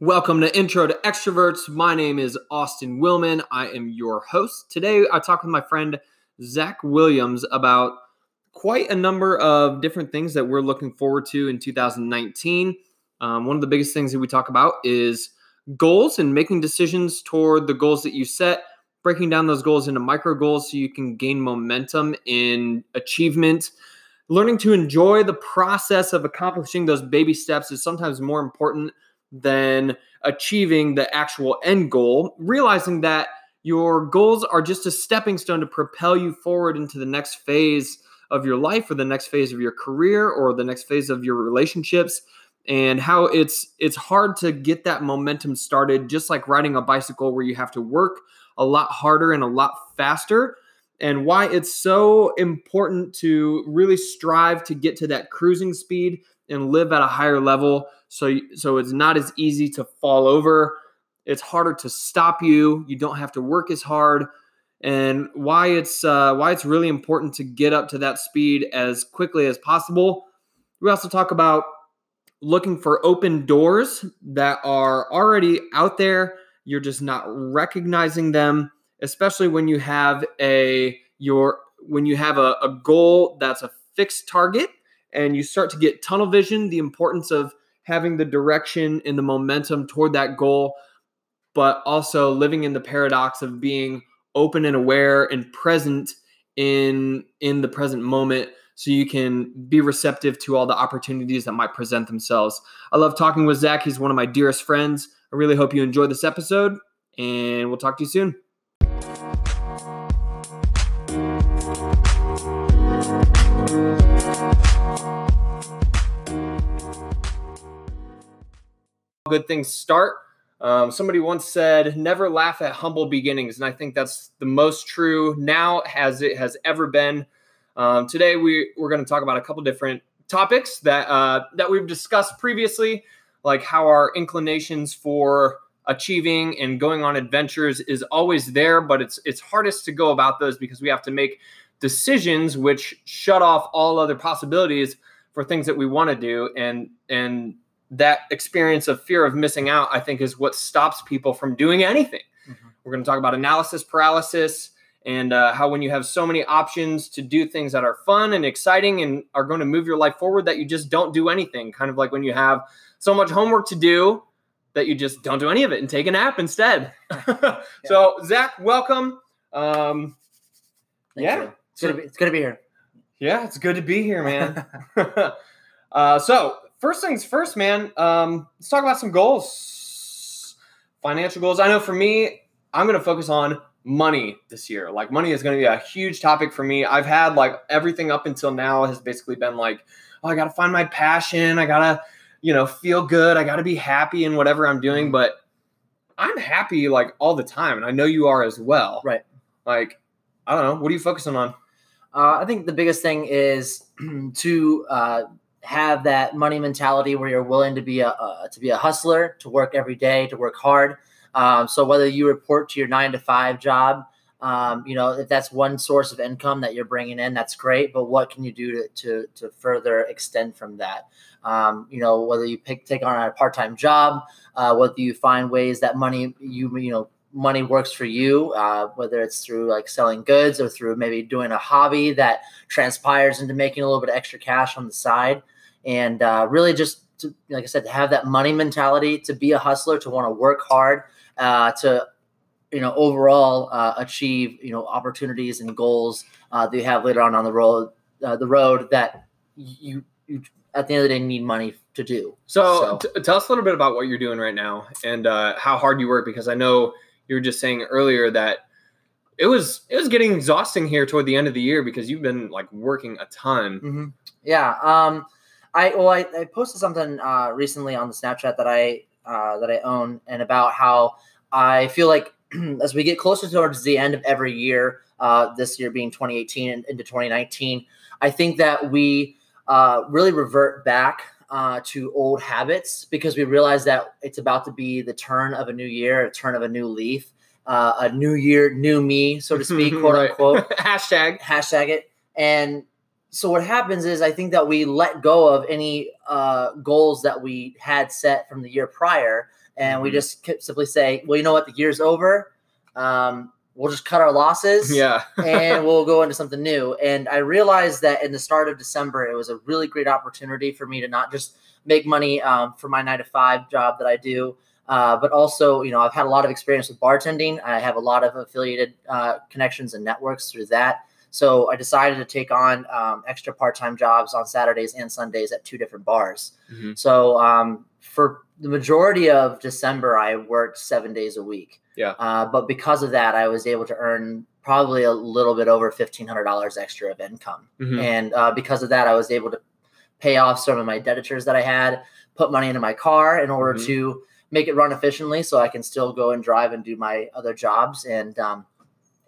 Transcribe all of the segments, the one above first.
Welcome to Intro to Extroverts. My name is Austin Willman. I am your host. Today, I talk with my friend Zach Williams about quite a number of different things that we're looking forward to in 2019. Um, one of the biggest things that we talk about is goals and making decisions toward the goals that you set, breaking down those goals into micro goals so you can gain momentum in achievement. Learning to enjoy the process of accomplishing those baby steps is sometimes more important than achieving the actual end goal, realizing that your goals are just a stepping stone to propel you forward into the next phase of your life or the next phase of your career or the next phase of your relationships and how it's it's hard to get that momentum started just like riding a bicycle where you have to work a lot harder and a lot faster and why it's so important to really strive to get to that cruising speed and live at a higher level so so it's not as easy to fall over. It's harder to stop you. You don't have to work as hard. And why it's uh, why it's really important to get up to that speed as quickly as possible we also talk about looking for open doors that are already out there. You're just not recognizing them especially when you have a your when you have a, a goal that's a fixed target and you start to get tunnel vision, the importance of having the direction and the momentum toward that goal, but also living in the paradox of being open and aware and present in in the present moment so you can be receptive to all the opportunities that might present themselves. I love talking with Zach. He's one of my dearest friends. I really hope you enjoy this episode, and we'll talk to you soon. Good things start. Um, somebody once said, never laugh at humble beginnings. And I think that's the most true now as it has ever been. Um, today, we, we're going to talk about a couple different topics that, uh, that we've discussed previously, like how our inclinations for achieving and going on adventures is always there, but it's, it's hardest to go about those because we have to make decisions which shut off all other possibilities for things that we want to do. And, and that experience of fear of missing out, I think, is what stops people from doing anything. Mm-hmm. We're going to talk about analysis paralysis and uh, how when you have so many options to do things that are fun and exciting and are going to move your life forward, that you just don't do anything. Kind of like when you have so much homework to do that you just don't do any of it and take a nap instead. yeah. So, Zach, welcome. Um, yeah, it's good, be, it's good to be here. Yeah, it's good to be here, man. uh, so, first things first, man. Um, let's talk about some goals, financial goals. I know for me, I'm going to focus on money this year. Like money is going to be a huge topic for me. I've had like everything up until now has basically been like, oh, I got to find my passion. I got to, you know, feel good. I got to be happy in whatever I'm doing. But I'm happy like all the time, and I know you are as well. Right. Like, I don't know. What are you focusing on? Uh, I think the biggest thing is to uh, have that money mentality where you're willing to be a uh, to be a hustler, to work every day, to work hard. Um, so whether you report to your nine to five job, um, you know if that's one source of income that you're bringing in, that's great. But what can you do to to, to further extend from that? Um, you know whether you pick take on a part time job, uh, whether you find ways that money you you know money works for you, uh, whether it's through like selling goods or through maybe doing a hobby that transpires into making a little bit of extra cash on the side and uh, really just to, like I said, to have that money mentality, to be a hustler, to want to work hard, uh, to you know overall uh, achieve you know opportunities and goals uh, that you have later on on the road, uh, the road that you you at the end of the day need money to do. So, so. T- tell us a little bit about what you're doing right now and uh, how hard you work because I know you were just saying earlier that it was it was getting exhausting here toward the end of the year because you've been like working a ton. Mm-hmm. Yeah. Um, I well, I, I posted something uh, recently on the Snapchat that I uh, that I own, and about how I feel like as we get closer towards the end of every year, uh, this year being 2018 and into 2019, I think that we uh, really revert back uh, to old habits because we realize that it's about to be the turn of a new year, a turn of a new leaf, uh, a new year, new me, so to speak, quote unquote. hashtag. Hashtag it, and so what happens is I think that we let go of any uh, goals that we had set from the year prior, and we Mhm. just simply say, well, you know what, the year's over. Um, we'll just cut our losses Yeah. and we'll go into something new. And I realized that in the start of December, it was a really great opportunity for me to not just make money um, for my nine to five job that I do, uh, but also, you know, I've had a lot of experience with bartending. I have a lot of affiliated uh, connections and networks through that. So I decided to take on um, extra part-time jobs on Saturdays and Sundays at two different bars. Mhm. So um, for the majority of December, I worked seven days a week. Yeah. Uh, but because of that, I was able to earn probably a little bit over fifteen hundred dollars extra of income, Mhm. and uh, because of that, I was able to pay off some of my debtors that I had, put money into my car in order Mhm. to make it run efficiently, so I can still go and drive and do my other jobs. And um,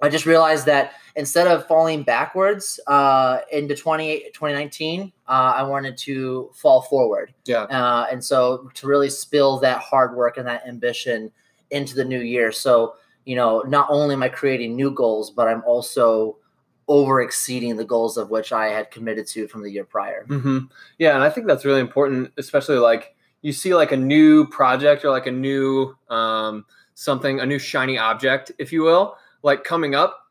I just realized that instead of falling backwards uh, into 20, 2019, uh, I wanted to fall forward. Yeah. Uh, and so to really spill that hard work and that ambition into the new year. So, you know, not only am I creating new goals, but I'm also over exceeding the goals of which I had committed to from the year prior. hmm Yeah, and I think that's really important, especially like you see like a new project or like a new um, something, a new shiny object, if you will, like coming up.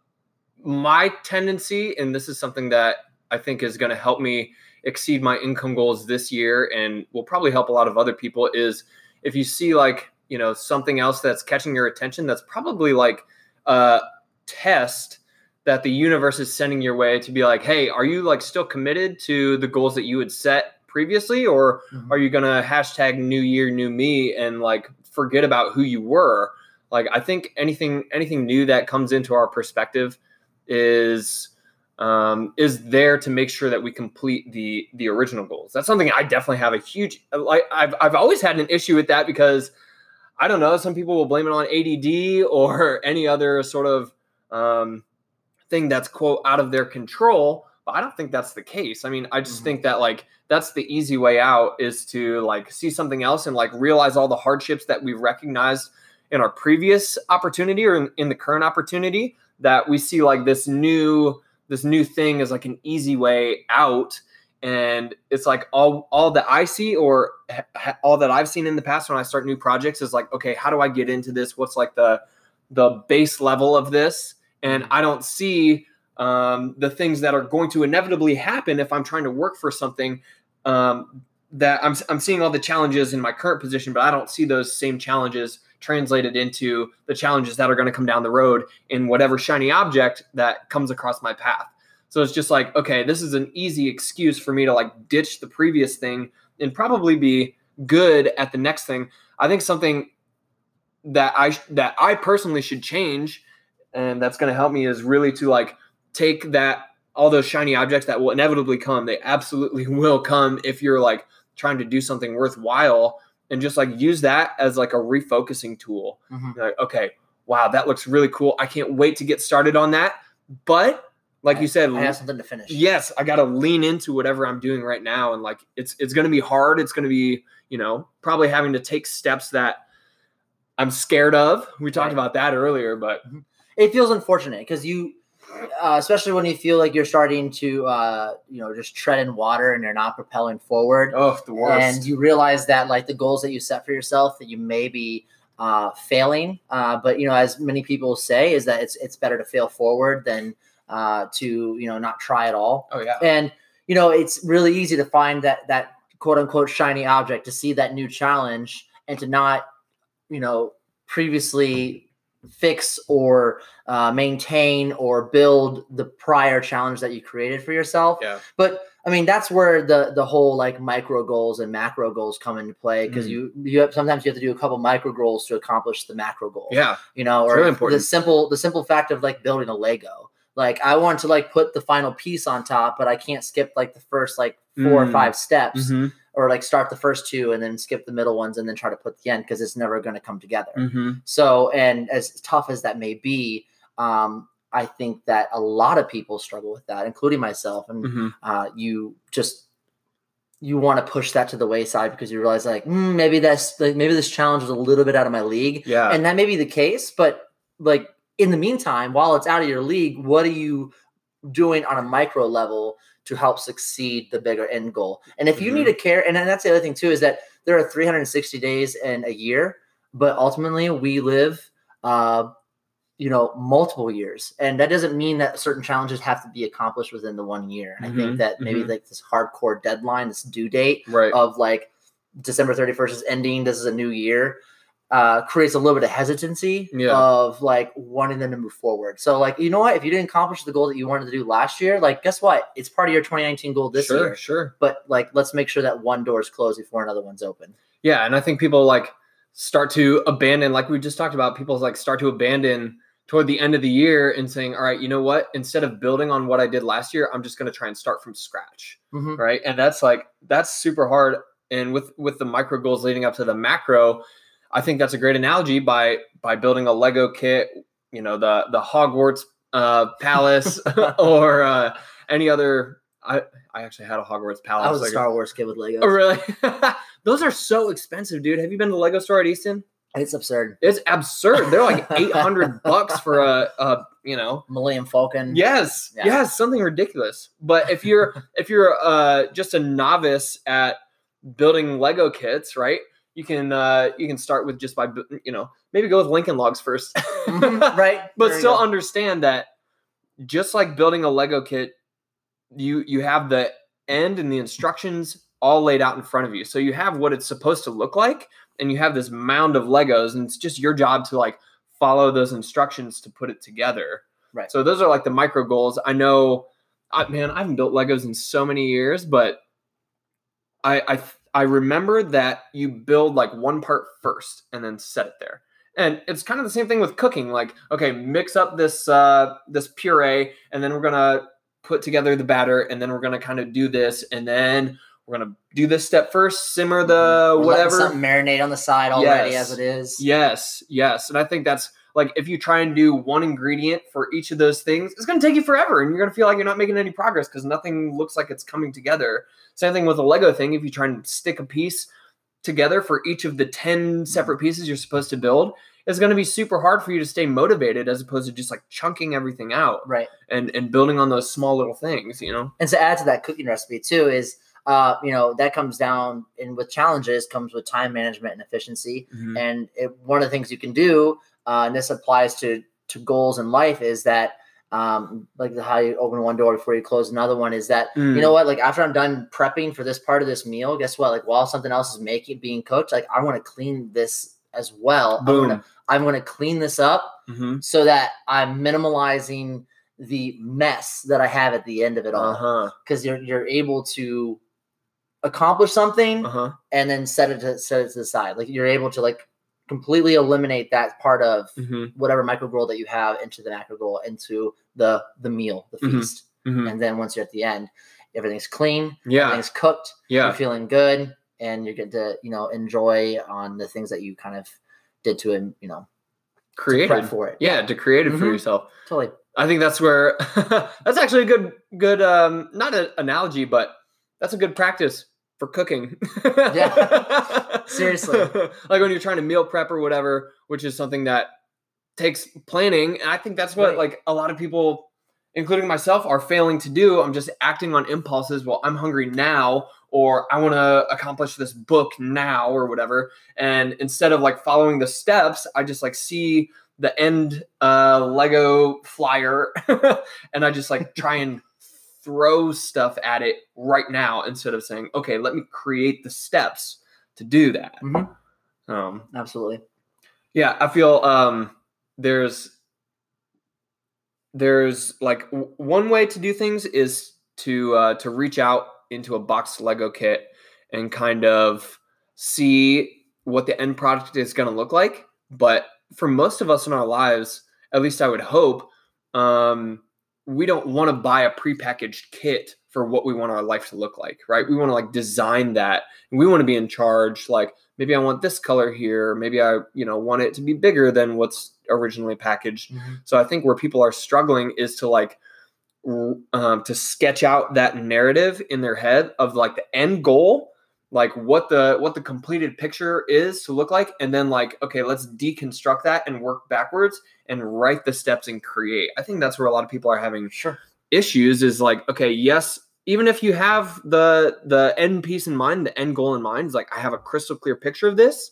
My tendency, and this is something that I think is going to help me exceed my income goals this year, and will probably help a lot of other people, is if you see like you know something else that's catching your attention, that's probably like a test that the universe is sending your way to be like, hey, are you like still committed to the goals that you had set previously, or Mhm. are you gonna hashtag New Year, New Me and like forget about who you were? Like, I think anything anything new that comes into our perspective is um, is there to make sure that we complete the the original goals. That's something I definitely have a huge like. I've I've always had an issue with that because I don't know. Some people will blame it on ADD or any other sort of um, thing that's quote out of their control but i don't think that's the case i mean i just Mhm. think that like that's the easy way out is to like see something else and like realize all the hardships that we've recognized in our previous opportunity or in, in the current opportunity that we see like this new this new thing is like an easy way out. And it's like all all that i see or ha- all that i've seen in the past when i start new projects is like okay how do i get into this? What's like the the base level of this? And Mhm. i don't see um, the things that are going to inevitably happen if i'm trying to work for something um, that I'm, I'm seeing all the challenges in my current position but i don't see those same challenges translated into the challenges that are going to come down the road in whatever shiny object that comes across my path. So it's just like okay this is an easy excuse for me to like ditch the previous thing and probably be good at the next thing. I think something that i that i personally should change and that's going to help me is really to like take that all those shiny objects that will inevitably come they absolutely will come if you're like trying to do something worthwhile and just like use that as like a refocusing tool Mhm. Like okay wow that looks really cool i can't wait to get started on that but like you said I have something to finish. yes i got to lean into whatever i'm doing right now and like it's it's going to be hard it's going to be you know probably having to take steps that i'm scared of we talked Right. about that earlier but it feels unfortunate because you uh, especially when you feel like you're starting to uh, you know just tread in water and you're not propelling forward. Oh the worst. And you realize that like the goals that you set for yourself that you may be uh, failing uh, but you know as many people say is that it's it's better to fail forward than uh, to you know not try at all. Oh yeah. And you know it's really easy to find that that quote unquote shiny object to see that new challenge and to not you know previously fix or uh, maintain or build the prior challenge that you created for yourself. Yeah. But i mean that's where the the whole like micro goals and macro goals come into play because Mhm. you you have sometimes you have to do a couple micro goals to accomplish the macro goal. Yeah. You know or really the simple the simple fact of like building a lego. Like i want to like put the final piece on top but i can't skip like the first like four or Mm. five steps. Mm-hmm. Or like start the first two and then skip the middle ones and then try to put the end because it's never going to come together Mm-hmm. so and as tough as that may be um i think that a lot of people struggle with that including myself and Mm-hmm. uh, you just you want to push that to the wayside because you realize like mm, maybe that's like maybe this challenge is a little bit out of my league yeah and that may be the case but like in the meantime while it's out of your league what are you doing on a micro level to help succeed the bigger end goal. And if you Mhm. need to care, and then that's the other thing too, is that there are 360 days in a year, but ultimately we live, uh, you know, multiple years, and that doesn't mean that certain challenges have to be accomplished within the one year. I Mhm, think that maybe mhm. like this hardcore deadline, this due date Right. of like December 31st is ending, this is a new year, uh, creates a little bit of hesitancy Yeah. of like wanting them to move forward. So like, you know what? If you didn't accomplish the goal that you wanted to do last year, like guess what? It's part of your 2019 goal this sure, year. sure. But like, let's make sure that one door is closed before another one's open. Yeah, and I think people like start to abandon, like we just talked about, people like start to abandon toward the end of the year and saying, all right, you know what? Instead of building on what I did last year, I'm just going to try and start from scratch. Mhm. Right. And that's like, that's super hard. And with, with the micro goals leading up to the macro, I think that's a great analogy by, by building a Lego kit, you know, the, the Hogwarts uh, palace or uh, any other, I, I actually had a Hogwarts palace. I was a Star Wars kid with Legos. Oh, really? Those are so expensive, dude. Have you been to Lego store at Easton? It's absurd. It's absurd. They're like 800 bucks for a, a, you know. Millennium Falcon. Yes. Yeah. Yes, something ridiculous. But if you're if you're uh just a novice at building Lego kits, right? You can uh you can start with just by you know, maybe go with Lincoln Logs 1st Mhm, right. but There still understand that just like building a lego kit you you have the end and the instructions all laid out in front of you. So you have what it's supposed to look like and you have this mound of legos and it's just your job to like follow those instructions to put it together. Right. so those are like the micro goals. I know I, man i haven't built legos in so many years but i i i remember that you build like one part first and then set it there. And it's kind of the same thing with cooking like okay mix up this uh this puree and then we're gonna put together the batter and then we're gonna kind of do this and then we're gonna do this step first simmer the Or letting whatever. marinate on the side already Yes. as it is. yes. Yes. And i think that's like if you try and do one ingredient for each of those things it's gonna take you forever and you're gonna feel like you're not making any progress because nothing looks like it's coming together same thing with a lego thing if you try and stick a piece together for each of the 10 separate pieces you're supposed to build it's going to be super hard for you to stay motivated as opposed to just like chunking everything out Right. and and building on those small little things you know And to add to that cooking recipe too is uh, you know, that comes down and with challenges comes with time management and efficiency. And it, one of the things you can do, uh, and this applies to to goals in life, is that um, like how you open one door before you close another one. Is that Mm. you know what? Like after I'm done prepping for this part of this meal, guess what? Like while something else is making being cooked, like I want to clean this as well. I'm boom gonna, I'm gonna clean this up mm-hmm. so that I'm minimalizing the mess that I have at the end of it all uh-huh because you're you're able to accomplish something uh-huh and then set it to set it to the side. Like you're able to like completely eliminate that part of mm-hmm. whatever micro goal that you have into the macro goal into the the meal, the Mhm. feast. Mm-hmm. And then once you're at the end, everything's clean, yeah everything's cooked, yeah you're feeling good, and you're getting to, you know, enjoy on the things that you kind of did to him, you know, to created for it. yeah to create it for Mhm. yourself Totally. I think that's where that's actually a good good um not an analogy, but that's a good practice for cooking. Yeah. Seriously. like when you're trying to meal prep or whatever, which is something that takes planning. And I think that's what Right. like a lot of people, including myself, are failing to do. I'm just acting on impulses. Well, I'm hungry now, or I want to accomplish this book now, or whatever. And instead of like following the steps, I just like see the end uh Lego flyer and I just like try and throw stuff at it right now instead of saying, okay, let me create the steps to do that. Mhm. Um Absolutely. yeah, I feel um there's there's like w- one way to do things is to uh to reach out into a boxed Lego kit and kind of see what the end product is going to look like, but for most of us in our lives, at least I would hope, um we don't want to buy a prepackaged kit for what we want our life to look like, right? We want to like design that. And we want to be in charge like maybe I want this color here. Maybe I, you know, want it to be bigger than what's originally packaged. So I think where people are struggling is to like um, to sketch out that narrative in their head of like the end goal, like what the what the completed picture is to look like, and then like okay, let's deconstruct that and work backwards and write the steps and create. I think that's where a lot of people are having Sure. issues is like okay yes even if you have the the end piece in mind, the end goal in mind, is like I have a crystal clear picture of this.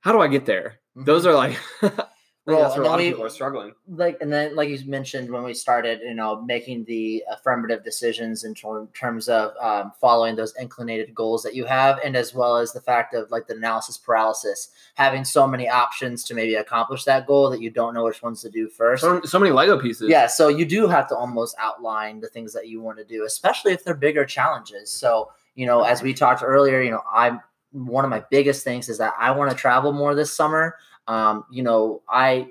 How do I get there? Those mm-hmm. are like Well, that's where a lot of people are struggling. like and then like you mentioned when we started you know making the affirmative decisions in ter- terms of um, following those inclinated goals that you have and as well as the fact of like the analysis paralysis having so many options to maybe accomplish that goal that you don't know which ones to do first So, so many Lego pieces. yeah so you do have to almost outline the things that you want to do especially if they're bigger challenges so you know as we talked earlier you know i'm one of my biggest things is that i want to travel more this summer um, you know i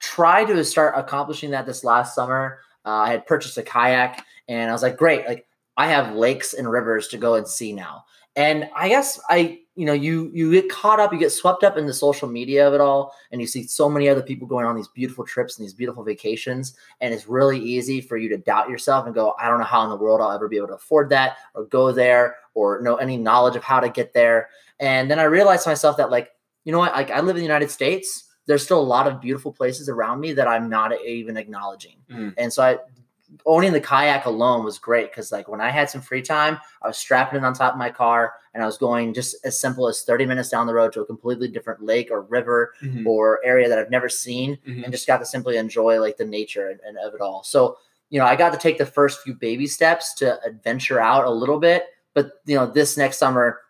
tried to start accomplishing that this last summer. Uh, i had purchased a kayak and i was like great like i have lakes and rivers to go and see now. And i guess i you know you you get caught up you get swept up in the social media of it all and you see so many other people going on these beautiful trips and these beautiful vacations and it's really easy for you to doubt yourself and go i don't know how in the world i'll ever be able to afford that or go there or know any knowledge of how to get there. And then i realized to myself that like you know what like i live in the united states there's still a lot of beautiful places around me that i'm not even acknowledging Mm. and so i owning the kayak alone was great because like when i had some free time i was strapping it on top of my car and i was going just as simple as 30 minutes down the road to a completely different lake or river Mhm. or area that i've never seen Mhm. and just got to simply enjoy like the nature and, and of it all. So, you know, I got to take the first few baby steps to adventure out a little bit. But you know, this next summer,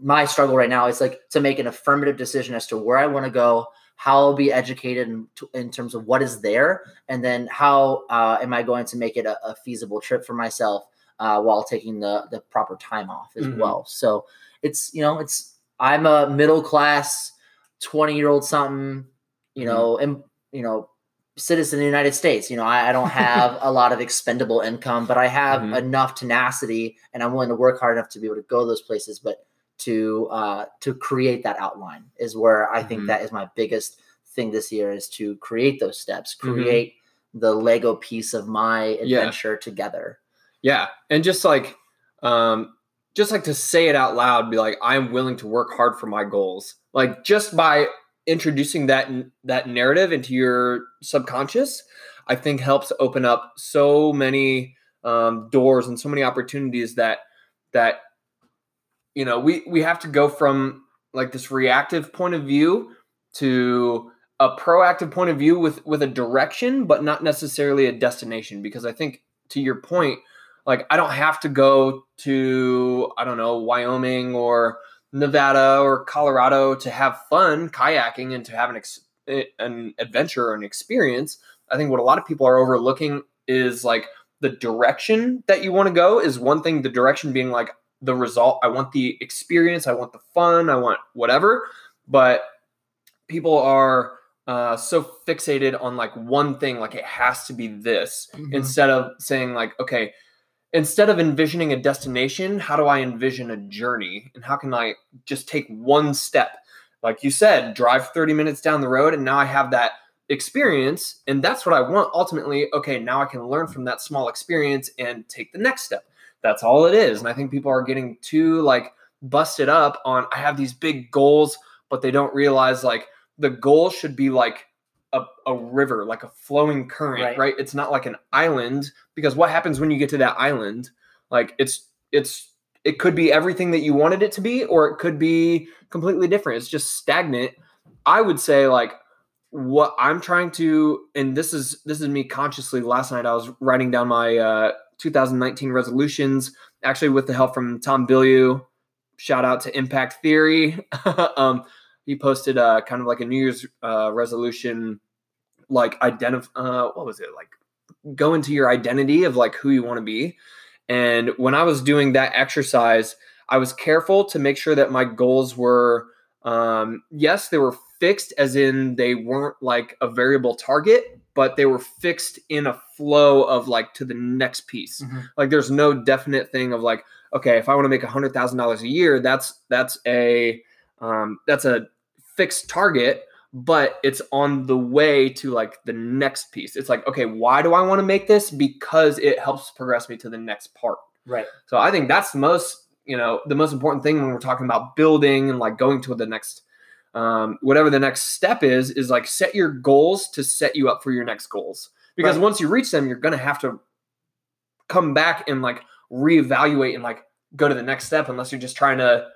my struggle right now is like to make an affirmative decision as to where I want to go, how I'll be educated in, in terms of what is there, and then how uh, am I going to make it a, a feasible trip for myself uh, while taking the the proper time off as Mhm. well. So it's you know, it's I'm a middle class twenty year old something, you Mhm. know, and you know citizen of the United States. You know, I, I don't have a lot of expendable income, but I have Mhm. enough tenacity and I'm willing to work hard enough to be able to go those places. But to uh, to create that outline is where I think Mhm. that is my biggest thing this year is to create those steps, Mhm. create the Lego piece of my Yeah. adventure together. Yeah, and just like, um, just like to say it out loud, be like, I'm willing to work hard for my goals. Like just by introducing that that narrative into your subconscious, I think helps open up so many um, doors and so many opportunities that that you know we we have to go from like this reactive point of view to a proactive point of view with with a direction but not necessarily a destination. Because i think to your point like i don't have to go to i don't know wyoming or nevada or colorado to have fun kayaking and to have an ex- eh, an adventure or an experience. I think what a lot of people are overlooking is like the direction that you want to go is one thing the direction being like the result. I want the experience. I want the fun. I want whatever. But people are uh, so fixated on like one thing like it has to be this Mhm. instead of saying like okay instead of envisioning a destination how do i envision a journey? And how can i just take one step? Like you said drive 30 minutes down the road and now i have that experience and that's what i want ultimately. Okay now i can learn from that small experience and take the next step that's all it is and i think people are getting too like busted up on i have these big goals but they don't realize like the goal should be like a, a river like a flowing current Right. right. it's not like an island because what happens when you get to that island like it's it's it could be everything that you wanted it to be or it could be completely different it's just stagnant i would say like what i'm trying to and this is this is me consciously last night i was writing down my uh 2019 resolutions actually with the help from tom Bilyeu. shout out to impact theory um he posted uh kind of like a new year's uh resolution like identify uh what was it like go into your identity of like who you want to be and when i was doing that exercise i was careful to make sure that my goals were um yes they were fixed as in they weren't like a variable target but they were fixed in a flow of like to the next piece Mhm. like there's no definite thing of like okay if i want to make a hundred thousand dollars a year that's that's a um that's a fixed target but it's on the way to like the next piece it's like okay why do i want to make this because it helps progress me to the next part Right. so i think that's the most you know the most important thing when we're talking about building and like going to the next um, whatever the next step is is like set your goals to set you up for your next goals because Right. once you reach them you're going to have to come back and like reevaluate and like go to the next step unless you're just trying to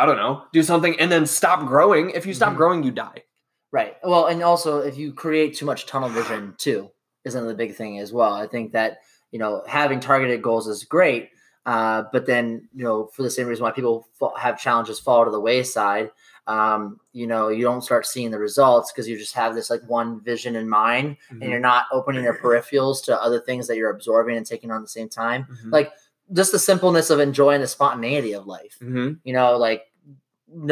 I don't know, do something and then stop growing. If you stop Mhm. growing, you die. Right. Well, and also if you create too much tunnel vision too, is another big thing as well. I think that you know having targeted goals is great, uh, but then you know for the same reason why people have challenges fall to the wayside, um, you know you don't start seeing the results because you just have this like one vision in mind, and you're not opening your peripherals to other things that you're absorbing and taking on at the same time. Mhm. Like just the simpleness of enjoying the spontaneity of life Mhm. you know like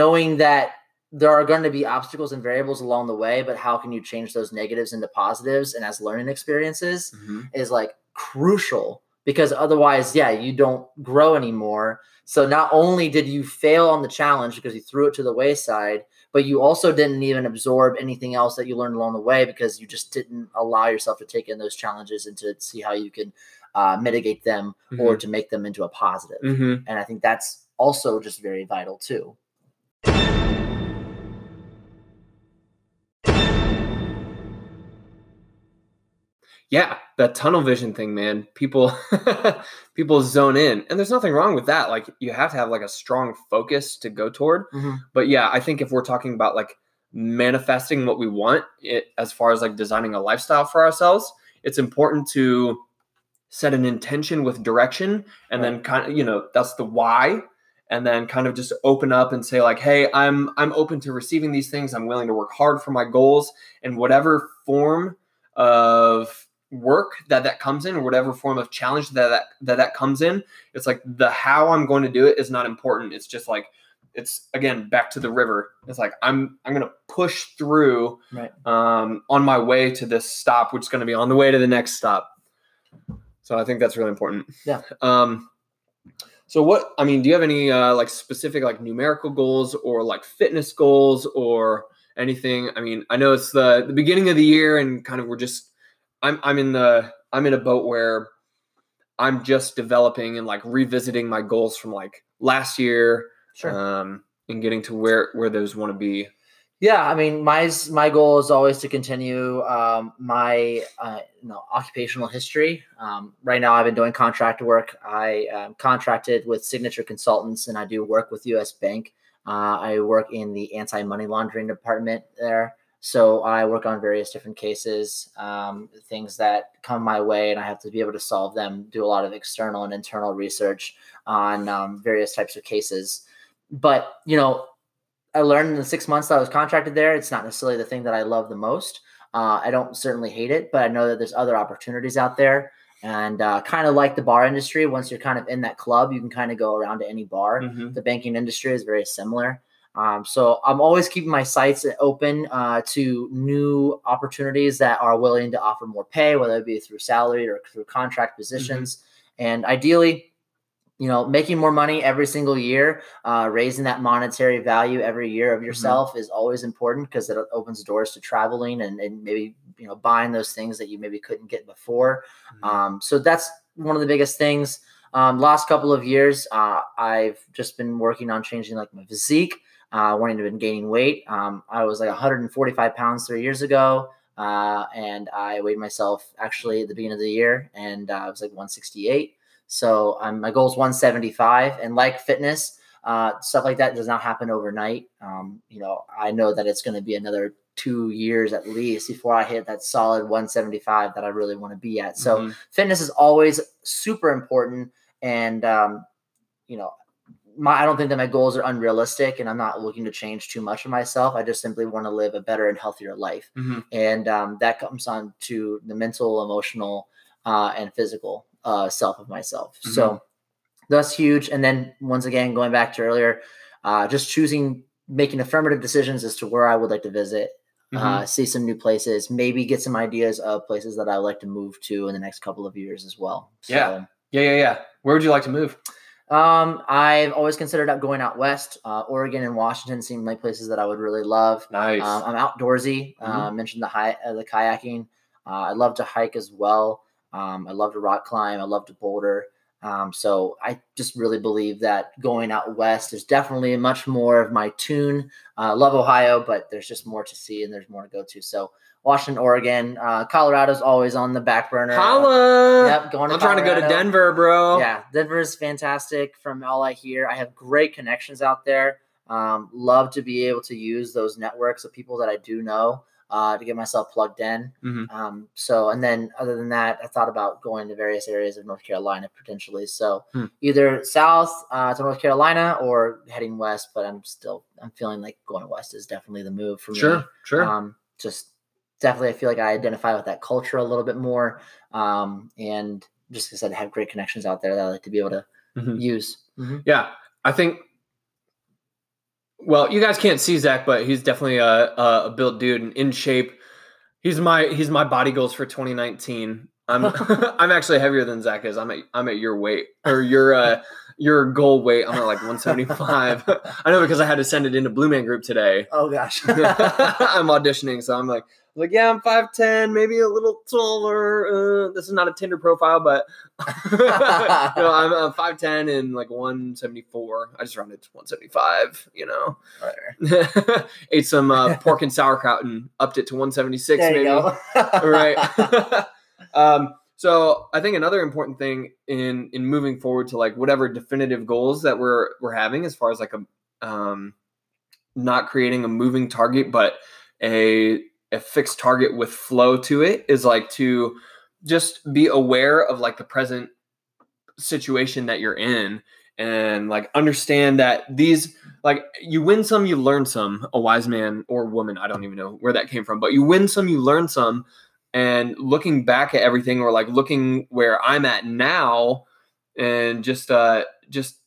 knowing that there are going to be obstacles and variables along the way but how can you change those negatives into positives and as learning experiences Mhm. is like crucial because otherwise yeah you don't grow anymore so not only did you fail on the challenge because you threw it to the wayside but you also didn't even absorb anything else that you learned along the way because you just didn't allow yourself to take in those challenges and to see how you can uh, mitigate them or to make them into a positive Mhm. and I think that's also just very vital too. yeah that tunnel vision thing man people people zone in. And there's nothing wrong with that. Like you have to have like a strong focus to go toward. Mm-hmm. But yeah i think if we're talking about like manifesting what we want it as far as like designing a lifestyle for ourselves it's important to set an intention with direction and then kind of you know that's the why. And then kind of just open up and say like hey i'm i'm open to receiving these things. I'm willing to work hard for my goals. In whatever form of work that that comes in or whatever form of challenge that that, that that comes in it's like the how i'm going to do it is not important. It's just like it's again back to the river. It's like i'm i'm gonna push through Right. um on my way to this stop which is going to be on the way to the next stop. So i think that's really important. Yeah. um so what i mean do you have any uh like specific like numerical goals or like fitness goals or anything? I mean i know it's the the beginning of the year and kind of we're just i'm i'm in the i'm in a boat where i'm just developing and like revisiting my goals from like last year Sure. um, and getting to where where those want to be. yeah, I mean, my my goal is always to continue um, my uh, you know occupational history. Um, right now, I've been doing contract work. I am contracted with Signature Consultants, and I do work with U.S. Bank. Uh, I work in the anti money laundering department there. So I work on various different cases, um, things that come my way, and I have to be able to solve them. Do a lot of external and internal research on um, various types of cases. But you know, I learned in the six months that I was contracted there, it's not necessarily the thing that I love the most. Uh, I don't certainly hate it, but I know that there's other opportunities out there. And uh, kind of like the bar industry, once you're kind of in that club, you can kind of go around to any bar. Mhm. The banking industry is very similar. Um, so I'm always keeping my sights open uh, to new opportunities that are willing to offer more pay, whether it be through salary or through contract positions. And ideally, you know, making more money every single year, uh, raising that monetary value every year of yourself is always important because it opens doors to traveling and, and maybe you know buying those things that you maybe couldn't get before. Mhm. Um, so that's one of the biggest things. Um, last couple of years, uh, I've just been working on changing like my physique, uh, wanting to been gaining weight. Um, I was like 145 pounds three years ago, uh, and I weighed myself actually at the beginning of the year, and uh, I was like 168. So um, my goal is 175, and like fitness, uh, stuff like that does not happen overnight. Um, you know, I know that it's going to be another two years at least before I hit that solid 175 that I really want to be at. So Mhm. fitness is always super important, and um, you know, my I don't think that my goals are unrealistic, and I'm not looking to change too much of myself. I just simply want to live a better and healthier life, Mhm. and um, that comes on to the mental, emotional, uh, and physical uh, self of myself. So that's huge. And then once again, going back to earlier, uh, just choosing making affirmative decisions as to where I would like to visit, uh, see some new places, maybe get some ideas of places that I would like to move to in the next couple of years as well. Yeah. yeah, yeah, yeah. Where would you like to move? Um, I've always considered up going out west. Uh, Oregon and Washington seem like places that I would really love. Nice. Um, I'm outdoorsy. Uh, mentioned the high, uh, the kayaking. Uh, I love to hike as well. Um, I love to rock climb. I love to boulder. Um, so I just really believe that going out west is definitely much more of my tune. Uh, love Ohio, but there's just more to see and there's more to go to. So Washington, Oregon, uh, Colorado's always on the back burner. Holla! Yep, going to I'm trying to go to Denver, bro. Yeah, Denver is fantastic from all I hear. I have great connections out there. Um, love to be able to use those networks of people that I do know uh, to get myself plugged in. Mhm. Um, so, and then other than that, I thought about going to various areas of North Carolina potentially. So, Hmm. either south uh, to North Carolina or heading west. But I'm still, I'm feeling like going west is definitely the move for me. Sure, sure. Um, just definitely, I feel like I identify with that culture a little bit more. Um, and just because I have great connections out there that I like to be able to Mhm. use. Yeah, I think. Well, you guys can't see Zach, but he's definitely a, a, a built dude and in shape. He's my he's my body goals for 2019. I'm I'm actually heavier than Zach is. I'm at I'm at your weight or your uh your goal weight. I'm at like 175. I know because I had to send it into Blue Man Group today. Oh gosh. I'm auditioning, so I'm like, like, yeah, I'm 5'10, maybe a little taller. Uh, this is not a Tinder profile, but know, I'm, I'm 5'10 and like 174. I just rounded to 175, you know. Whatever. Ate some uh, pork and sauerkraut and upped it to 176, There maybe. go. right. um, so I think another important thing in in moving forward to like whatever definitive goals that we're we're having as far as like a um not creating a moving target but a a fixed target with flow to it is like to just be aware of like the present situation that you're in and like understand that these like you win some you learn some. A wise man or woman i don't even know where that came from but you win some you learn some. And looking back at everything or like looking where i'm at now and just uh just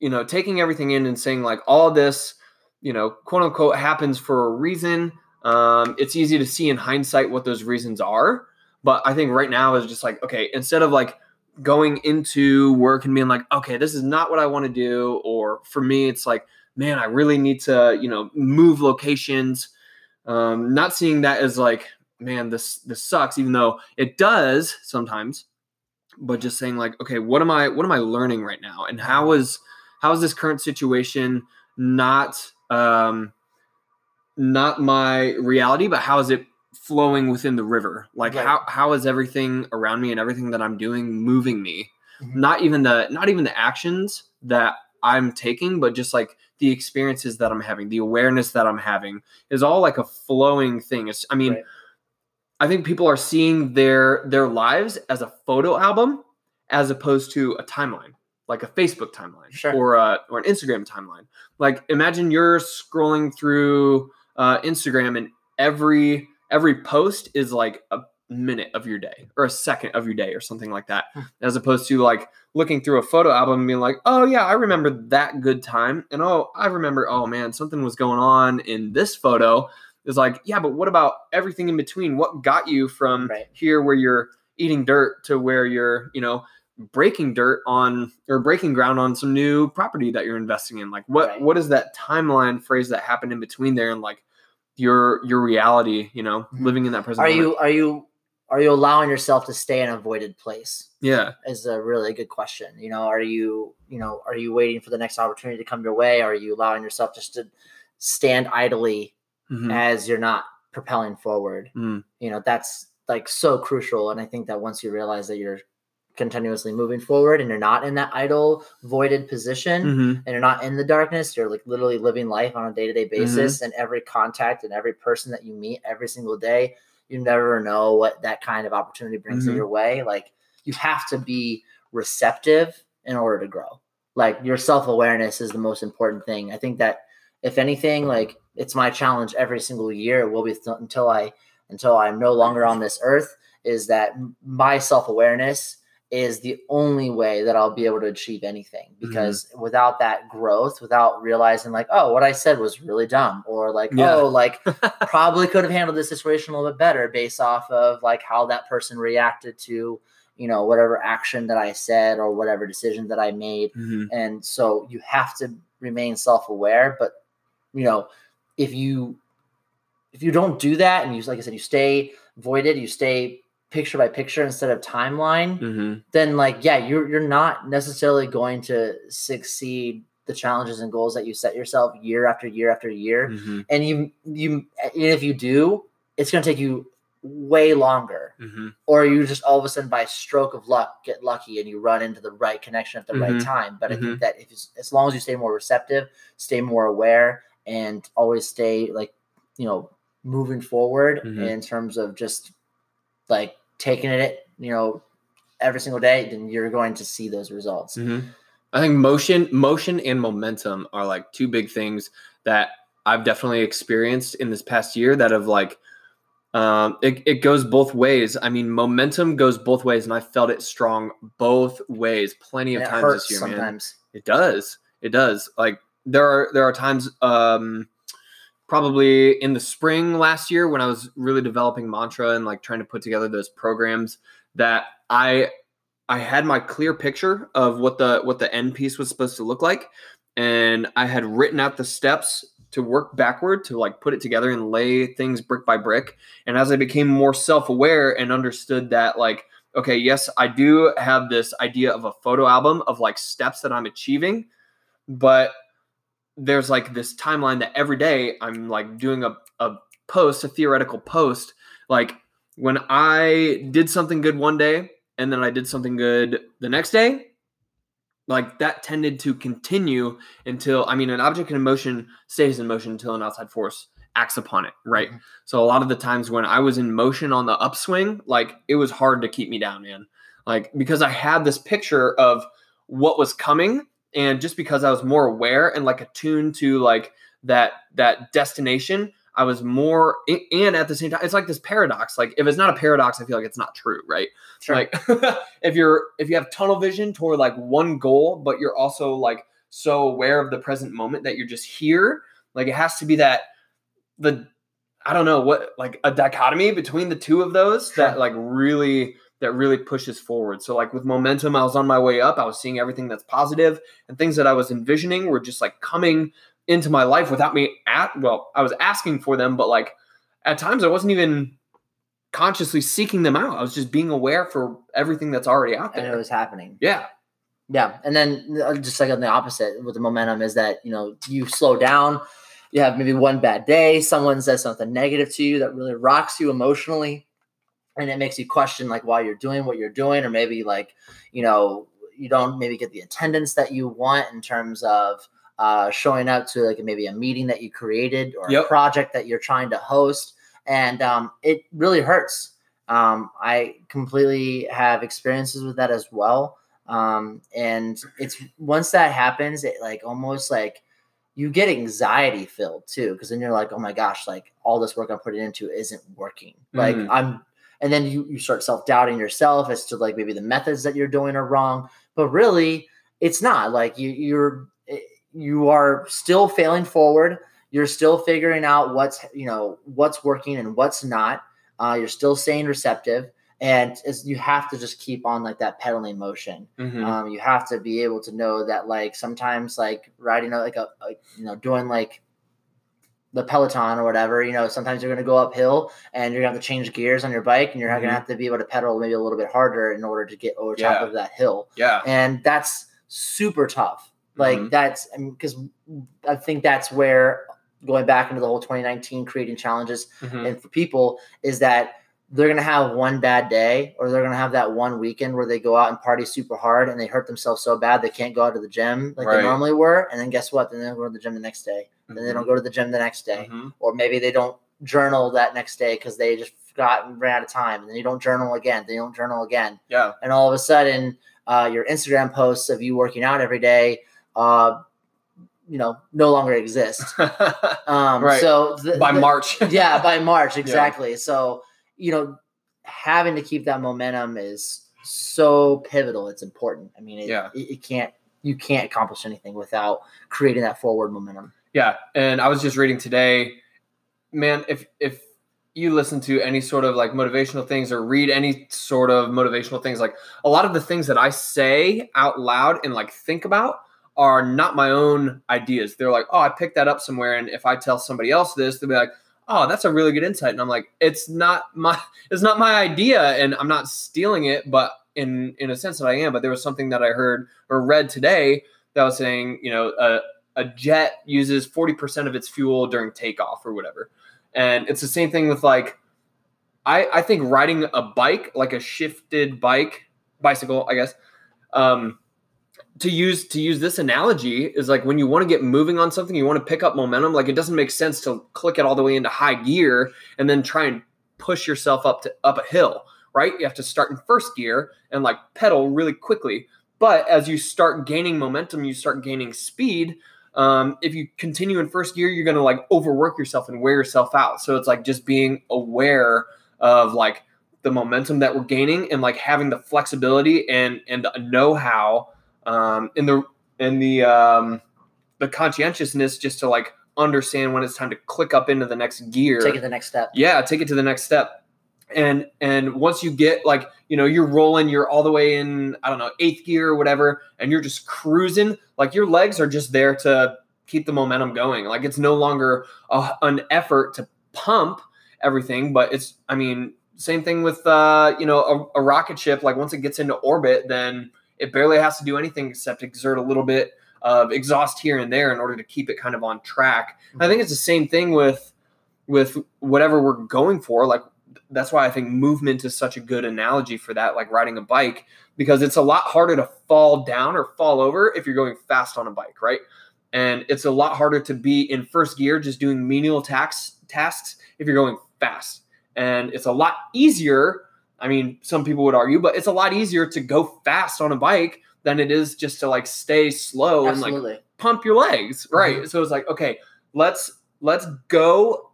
you know taking everything in and saying like all this you know quote unquote happens for a reason um it's easy to see in hindsight what those reasons are but i think right now is just like okay instead of like going into work and being like okay this is not what i want to do or for me it's like man i really need to you know move locations um not seeing that as like man this this sucks even though it does sometimes but just saying like okay what am i what am i learning right now? And how is how is this current situation not um not my reality but how is it flowing within the river like Right. how how is everything around me and everything that i'm doing moving me Mhm. not even the not even the actions that i'm taking but just like the experiences that i'm having the awareness that i'm having is all like a flowing thing it's i mean Right. i think people are seeing their their lives as a photo album as opposed to a timeline like a facebook timeline Sure. or a, or an instagram timeline like imagine you're scrolling through uh, instagram and every every post is like a minute of your day or a second of your day or something like that Hmm. as opposed to like looking through a photo album and being like oh yeah i remember that good time and oh i remember oh man something was going on in this photo is like yeah but what about everything in between what got you from Right. here where you're eating dirt to where you're you know breaking dirt on or breaking ground on some new property that you're investing in like what Right. what is that timeline phrase that happened in between there and like your your reality you know Mhm. living in that present Are moment. you are you are you allowing yourself to stay in an avoided place? yeah Is a really good question. You know, are you you know are you waiting for the next opportunity to come your way? Are you allowing yourself just to stand idly Mhm. as you're not propelling forward? Mm. You know, that's like so crucial. And I think that once you realize that you're continuously moving forward and you're not in that idle voided position Mhm. and you're not in the darkness you're like literally living life on a day-to-day basis and every contact and every person that you meet every single day you never know what that kind of opportunity brings Mhm. your way like you have to be receptive in order to grow like your self-awareness is the most important thing i think that if anything like it's my challenge every single year it will be th- until i until i'm no longer on this earth is that my self-awareness is the only way that I'll be able to achieve anything because without that growth, without realizing like, oh, what I said was really dumb, or like, Yeah. oh, like probably could have handled this situation a little bit better based off of like how that person reacted to, you know, whatever action that I said or whatever decision that I made. Mhm. And so you have to remain self-aware, but you know, if you if you don't do that and you like I said, you stay voided, you stay picture by picture instead of timeline, hmm then like yeah, you're you're not necessarily going to succeed the challenges and goals that you set yourself year after year after year. hmm And you you and if you do, it's gonna take you way longer. hmm Or you just all of a sudden by stroke of luck get lucky and you run into the right connection at the right Mhm. time. But I think that if as long as you stay more receptive, stay more aware, and always stay like you know moving forward Mhm. in terms of just like taking it you know every single day, then you're going to see those results. hmm I think motion, motion, and momentum are like two big things that I've definitely experienced in this past year. That have like, um, it, it goes both ways. I mean, momentum goes both ways, and I felt it strong both ways plenty of times this year, man. sometimes. It does. It does. Like there are there are times um probably in the spring last year when I was really developing mantra and like trying to put together those programs that I I had my clear picture of what the what the end piece was supposed to look like. And I had written out the steps to work backward to like put it together and lay things brick by brick. And as I became more self-aware and understood that like okay, yes, I do have this idea of a photo album of like steps that I'm achieving, but there's like this timeline that every day I'm like doing a, a post, a theoretical post. Like when I did something good one day and then I did something good the next day, like that tended to continue until I mean, an object in motion stays in motion until an outside force acts upon it, right? Mhm. So a lot of the times when I was in motion on the upswing, like it was hard to keep me down, man. Like because I had this picture of what was coming and just because I was more aware and like attuned to like that that destination, I was more and at the same time it's like this paradox. Like if it's not a paradox, I feel like it's not true, right? Sure. Like if you're if you have tunnel vision toward like one goal, but you're also like so aware of the present moment that you're just here, like it has to be that the I don't know what like a dichotomy between the two of those that like really that really pushes forward. So like with momentum, I was on my way up. I was seeing everything that's positive and things that I was envisioning were just like coming into my life without me at well, I was asking for them, but like at times I wasn't even consciously seeking them out. I was just being aware for everything that's already out and it was happening. Yeah. Yeah, and then uh, just like on the opposite with the momentum is that you know you slow down, you have maybe one bad day, someone says something negative to you that really rocks you emotionally, and it makes you question like why you're doing what you're doing, or maybe like you know you don't maybe get the attendance that you want in terms of uh, showing up to like maybe a meeting that you created or a project that you're trying to host, and um, it really hurts. Um, I completely have experiences with that as well um and it's once that happens it like almost like you get anxiety filled too because then you're like oh my gosh like all this work i'm putting into isn't working like Mhm. i'm and then you you start self-doubting yourself as to like maybe the methods that you're doing are wrong. But really it's not. Like you you're eh, you are still failing forward. You're still figuring out what's you know what's working and what's not. Uh, you're still staying receptive. And you have to just keep on like that pedaling motion. Mhm. um, you have to be able to know that like sometimes like riding a, like a, a you know doing like the peloton or whatever you know sometimes you're going to go uphill and you're going to have to change gears on your bike and you're going Mhm. to have to be able to pedal maybe a little bit harder in order to get over top of that hill yeah. and that's super tough like Mhm. that's because i think that's where going back into the whole 2019 creating challenges Mhm. and for people is that they're gonna have one bad day or they're gonna have that one weekend where they go out and party super hard and they hurt themselves so bad they can't go out to the gym like Right. they normally were and then guess what then they go to the gym the next day then they don't go to the gym the next day Mhm. or maybe they don't journal that next day because they just forgot and ran out of time and then you don't journal again they don't journal again Yeah. and all of a sudden uh, your instagram posts of you working out every day uh, you know no longer exist um, Right. so the, By the- March. yeah, by March, exactly. So, you know, having to keep that momentum is so pivotal. It's important. I mean, it, Yeah. it, it can't, you can't accomplish anything without creating that forward momentum. Yeah, and I was just reading today, man. If if you listen to any sort of like motivational things or read any sort of motivational things, like a lot of the things that I say out loud and like think about are not my own ideas. They're like, oh, I picked that up somewhere, and if I tell somebody else this, they'll be like, oh, that's a really good insight. And I'm like, it's not my it's not my idea, and I'm not stealing it, but in in a sense that I am. But there was something that I heard or read today that was saying, you know, a, a jet uses 40% of its fuel during takeoff or whatever. And it's the same thing with like I, I think riding a bike, like a shifted bike, bicycle, I guess, um, to use to use this analogy is like when you want to get moving on something, you want to pick up momentum. Like it doesn't make sense to click it all the way into high gear and then try and push yourself up to up a hill, right? You have to start in first gear and like pedal really quickly. But as you start gaining momentum, you start gaining speed. Um, if you continue in first gear, you're gonna like overwork yourself and wear yourself out. So it's like just being aware of like the momentum that we're gaining and like having the flexibility and and the know-how um in the in the um the conscientiousness just to like understand when it's time to click up into the next gear Take it the next step. yeah take it to the next step and and once you get like you know you're rolling you're all the way in i don't know eighth gear or whatever and you're just cruising like your legs are just there to keep the momentum going. Like it's no longer a, an effort to pump everything but it's i mean same thing with uh you know a, a rocket ship. Like once it gets into orbit then it barely has to do anything except exert a little bit of exhaust here and there in order to keep it kind of on track. I think it's the same thing with with whatever we're going for. Like that's why I think movement is such a good analogy for that, like riding a bike, because it's a lot harder to fall down or fall over if you're going fast on a bike, right? And it's a lot harder to be in first gear just doing menial tax, tasks if you're going fast. And it's a lot easier. I mean, some people would argue, but it's a lot easier to go fast on a bike than it is just to like stay slow and like pump your legs right mm-hmm. so it's like okay let's let's go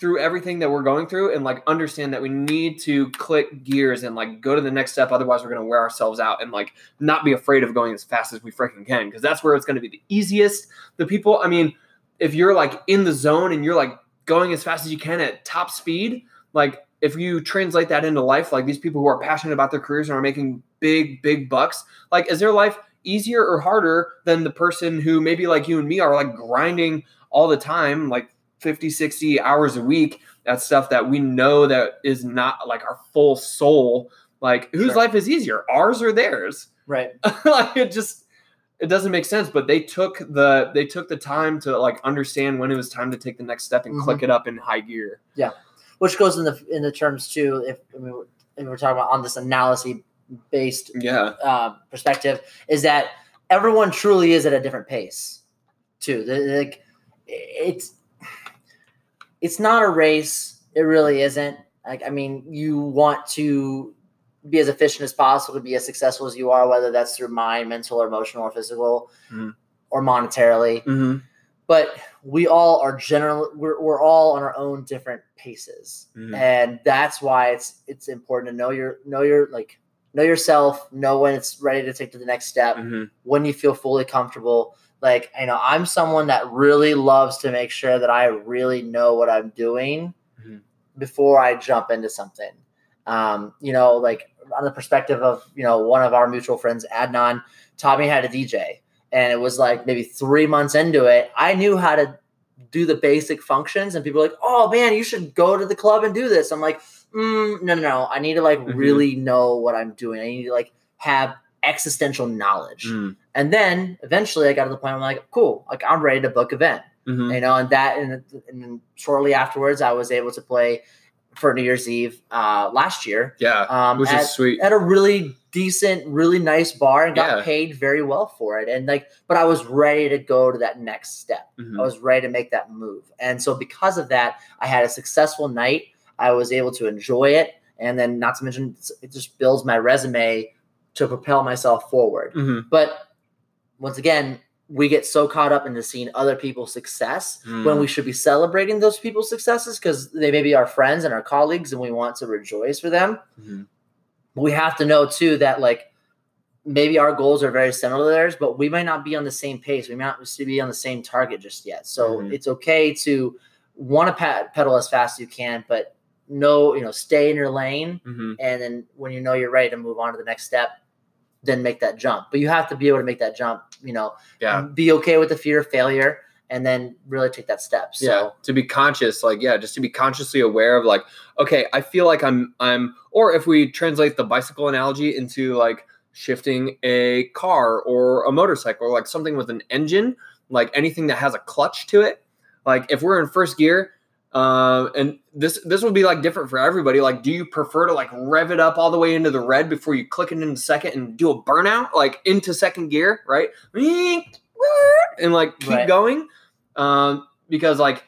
through everything that we're going through and like understand that we need to click gears and like go to the next step. Otherwise we're going to wear ourselves out and like not be afraid of going as fast as we freaking can because that's where it's going to be the easiest. The people i mean if you're like in the zone and you're like going as fast as you can at top speed like if you translate that into life like these people who are passionate about their careers and are making big big bucks like is their life easier or harder than the person who maybe like you and me are like grinding all the time like 50 60 hours a week that's stuff that we know that is not like our full soul like whose Sure. life is easier ours or theirs Right. like it just it doesn't make sense but they took the they took the time to like understand when it was time to take the next step and click it up in high gear Yeah, Which goes in the in the terms too. If I mean, if we're talking about on this analysis based yeah uh, perspective, is that everyone truly is at a different pace, too. Like it's it's not a race. It really isn't. Like I mean, you want to be as efficient as possible to be as successful as you are, whether that's through mind, mental, or emotional, or physical, Mhm. or monetarily. mm-hmm. But we all are generally we're, we're all on our own different paces Mhm. and that's why it's it's important to know your know your like know yourself know when it's ready to take to the next step Mm-hmm. when you feel fully comfortable like i know i'm someone that really loves to make sure that i really know what i'm doing Mhm. before i jump into something. Um you know like on the perspective of you know one of our mutual friends adnan taught me how to dj and it was like maybe three months into it i knew how to do the basic functions. And people are like oh man you should go to the club and do this. I'm like mm, no no no. I need to like Mhm. really know what i'm doing. I need to like have existential knowledge Mm. and then eventually i got to the point where i'm like cool like i'm ready to book event Mm-hmm. you know and that and, and shortly afterwards i was able to play for new year's eve uh last year yeah um which at, is sweet at a really decent really nice bar and got Yeah. paid very well for it and like but i was ready to go to that next step Mhm. I was ready to make that move. And so because of that, I had a successful night. I was able to enjoy it. And then not to mention it just builds my resume to propel myself forward. Mhm. But once again, we get so caught up into seeing other people's success when Mm. we should be celebrating those people's successes because they may be our friends and our colleagues and we want to rejoice for them Mhm. we have to know too that like maybe our goals are very similar to theirs, but we might not be on the same pace. We might not be on the same target just yet. So Mhm. it's okay to want to pedal as fast as you can, but know you know stay in your lane, Mhm. and then when you know you're ready to move on to the next step, then make that jump. But you have to be able to make that jump. You know, yeah be okay with the fear of failure. and then really take that step. So yeah to be conscious like yeah just to be consciously aware of like okay i feel like i'm i'm or if we translate the bicycle analogy into like shifting a car or a motorcycle or like something with an engine like anything that has a clutch to it like if we're in first gear uh, and this this will be like different for everybody. Like do you prefer to like rev it up all the way into the red before you click it into second and do a burnout like into second gear right? And like keep Right. going. Um, because like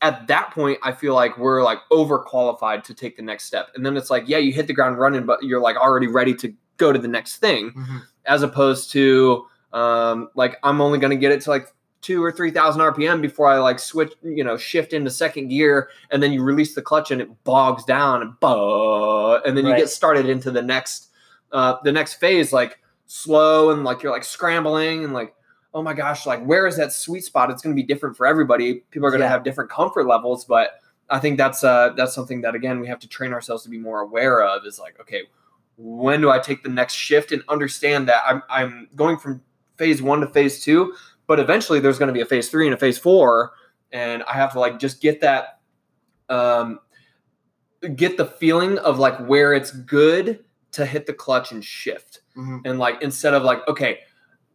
at that point i feel like we're like overqualified to take the next step. And then it's like yeah you hit the ground running but you're like already ready to go to the next thing. Mhm. as opposed to um, like i'm only going to get it to like two or three thousand rpm before i like switch you know shift into second gear and then you release the clutch and it bogs down and bah, and then you Right. get started into the next uh, the next phase like slow and like you're like scrambling and like oh my gosh like where is that sweet spot it's going to be different for everybody people are going to Yeah. have different comfort levels but i think that's uh that's something that again we have to train ourselves to be more aware of is like okay when do i take the next shift and understand that i'm i'm going from phase 1 to phase 2 but eventually there's going to be a phase 3 and a phase 4 and i have to like just get that um get the feeling of like where it's good to hit the clutch and shift Mhm. and like instead of like okay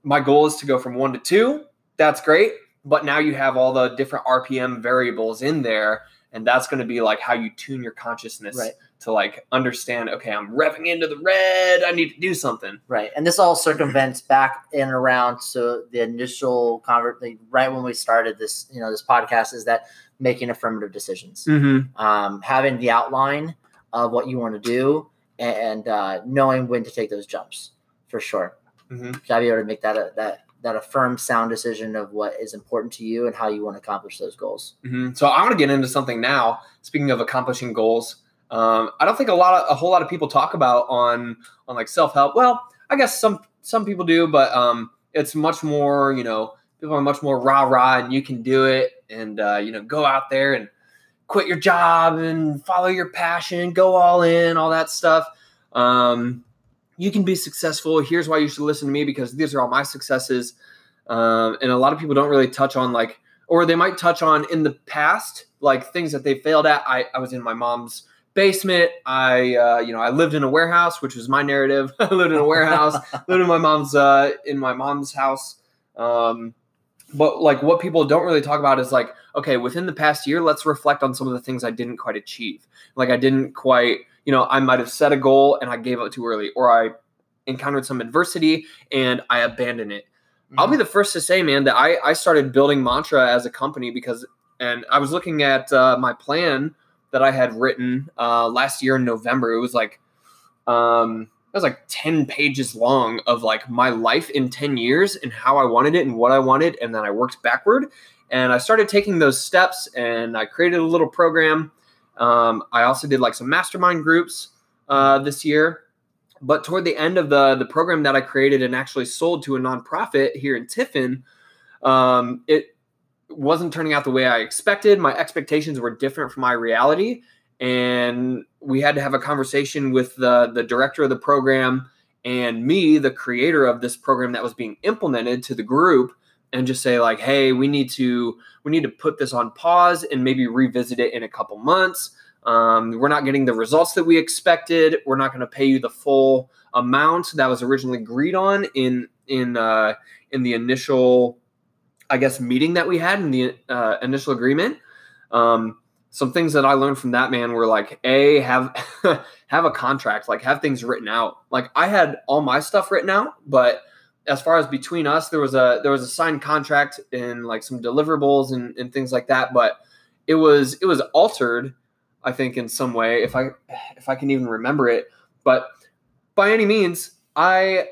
my goal is to go from one to two that's great but now you have all the different rpm variables in there and that's going to be like how you tune your consciousness Right. To like understand okay i'm revving into the red i need to do something Right, and this all circumvents back and around. So the initial convert, like, right when we started this, you know, this podcast is that making affirmative decisions, mm-hmm. um, having the outline of what you want to do, and uh, knowing when to take those jumps for sure. Mm-hmm. Gotta be able to make that a, that that a firm, sound decision of what is important to you and how you want to accomplish those goals. hmm So I want to get into something now. Speaking of accomplishing goals, um, I don't think a lot of a whole lot of people talk about on on like self help. Well, I guess some some people do, but um, it's much more. You know, people are much more rah rah, and you can do it, and uh, you know, go out there and quit your job and follow your passion, go all in, all that stuff. Um, you can be successful. Here's why you should listen to me because these are all my successes. Um, and a lot of people don't really touch on like or they might touch on in the past like things that they failed at i, I was in my mom's basement. I uh, you know i lived in a warehouse which was my narrative. I lived in a warehouse lived in my mom's uh, in my mom's house. Um, but like what people don't really talk about is like okay within the past year let's reflect on some of the things i didn't quite achieve. Like i didn't quite you know i might have set a goal and i gave up too early or i encountered some adversity and i abandoned it. I'll be the first to say, man, that I, I started building Mantra as a company because, and I was looking at uh, my plan that I had written uh, last year in November. It was like, um, it was like 10 pages long of like my life in 10 years and how I wanted it and what I wanted. And then I worked backward and I started taking those steps and I created a little program. Um, I also did like some mastermind groups uh, this year but toward the end of the the program that I created and actually sold to a nonprofit here in Tiffin, um, it wasn't turning out the way I expected. My expectations were different from my reality, and we had to have a conversation with the the director of the program and me, the creator of this program that was being implemented to the group, and just say like, "Hey, we need to we need to put this on pause and maybe revisit it in a couple months." Um, we're not getting the results that we expected. We're not going to pay you the full amount that was originally agreed on in in uh, in the initial, I guess, meeting that we had in the uh, initial agreement. Um, some things that I learned from that man were like, a have have a contract, like have things written out. Like I had all my stuff written out, but as far as between us, there was a there was a signed contract and like some deliverables and, and things like that, but it was it was altered I think in some way, if I if I can even remember it. But by any means, I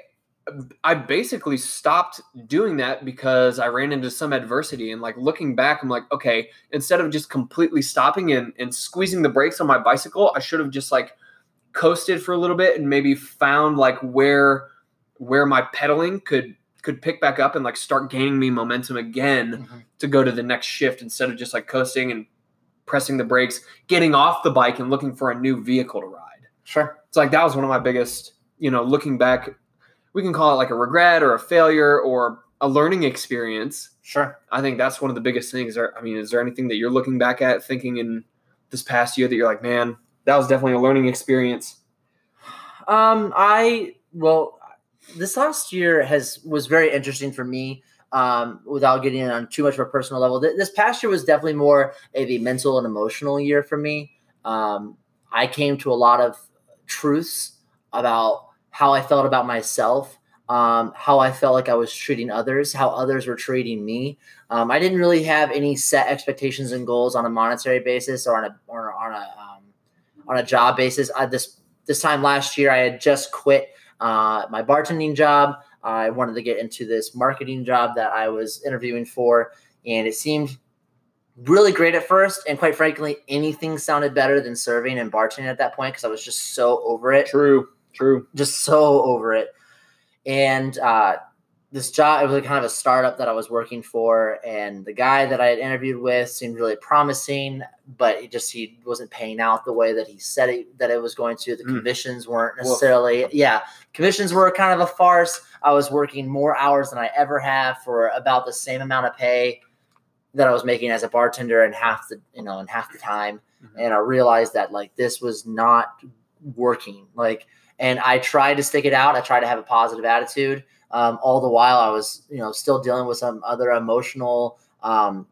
I basically stopped doing that because I ran into some adversity. And like looking back, I'm like, okay, instead of just completely stopping and, and squeezing the brakes on my bicycle, I should have just like coasted for a little bit and maybe found like where where my pedaling could could pick back up and like start gaining me momentum again Mhm. to go to the next shift instead of just like coasting and pressing the brakes, getting off the bike and looking for a new vehicle to ride. Sure. It's like that was one of my biggest, you know, looking back, we can call it like a regret or a failure or a learning experience. Sure. I think that's one of the biggest things. Are, I mean, is there anything that you're looking back at thinking in this past year that you're like, man, that was definitely a learning experience? Um, I well, this last year has was very interesting for me. Um, without getting on too much of a personal level, Th- this past year was definitely more of a mental and emotional year for me. Um, I came to a lot of truths about how I felt about myself, um, how I felt like I was treating others, how others were treating me. Um, I didn't really have any set expectations and goals on a monetary basis or on a or on a um, on a job basis. I, this this time last year, I had just quit uh, my bartending job. I wanted to get into this marketing job that I was interviewing for, and it seemed really great at first. And quite frankly, anything sounded better than serving and bartending at that point because I was just so over it True, true. just so over it. And uh, this job, it was like kind of a startup that I was working for, and the guy that I had interviewed with seemed really promising, but he just he wasn't paying out the way that he said it, that it was going to. The Mm. commissions weren't Woof. necessarily, yeah, commissions were kind of a farce. I was working more hours than I ever have for about the same amount of pay that I was making as a bartender in half the you know in half the time Mhm. and I realized that like this was not working. Like, and I tried to stick it out. I tried to have a positive attitude. Um, all the while, I was you know still dealing with some other emotional um,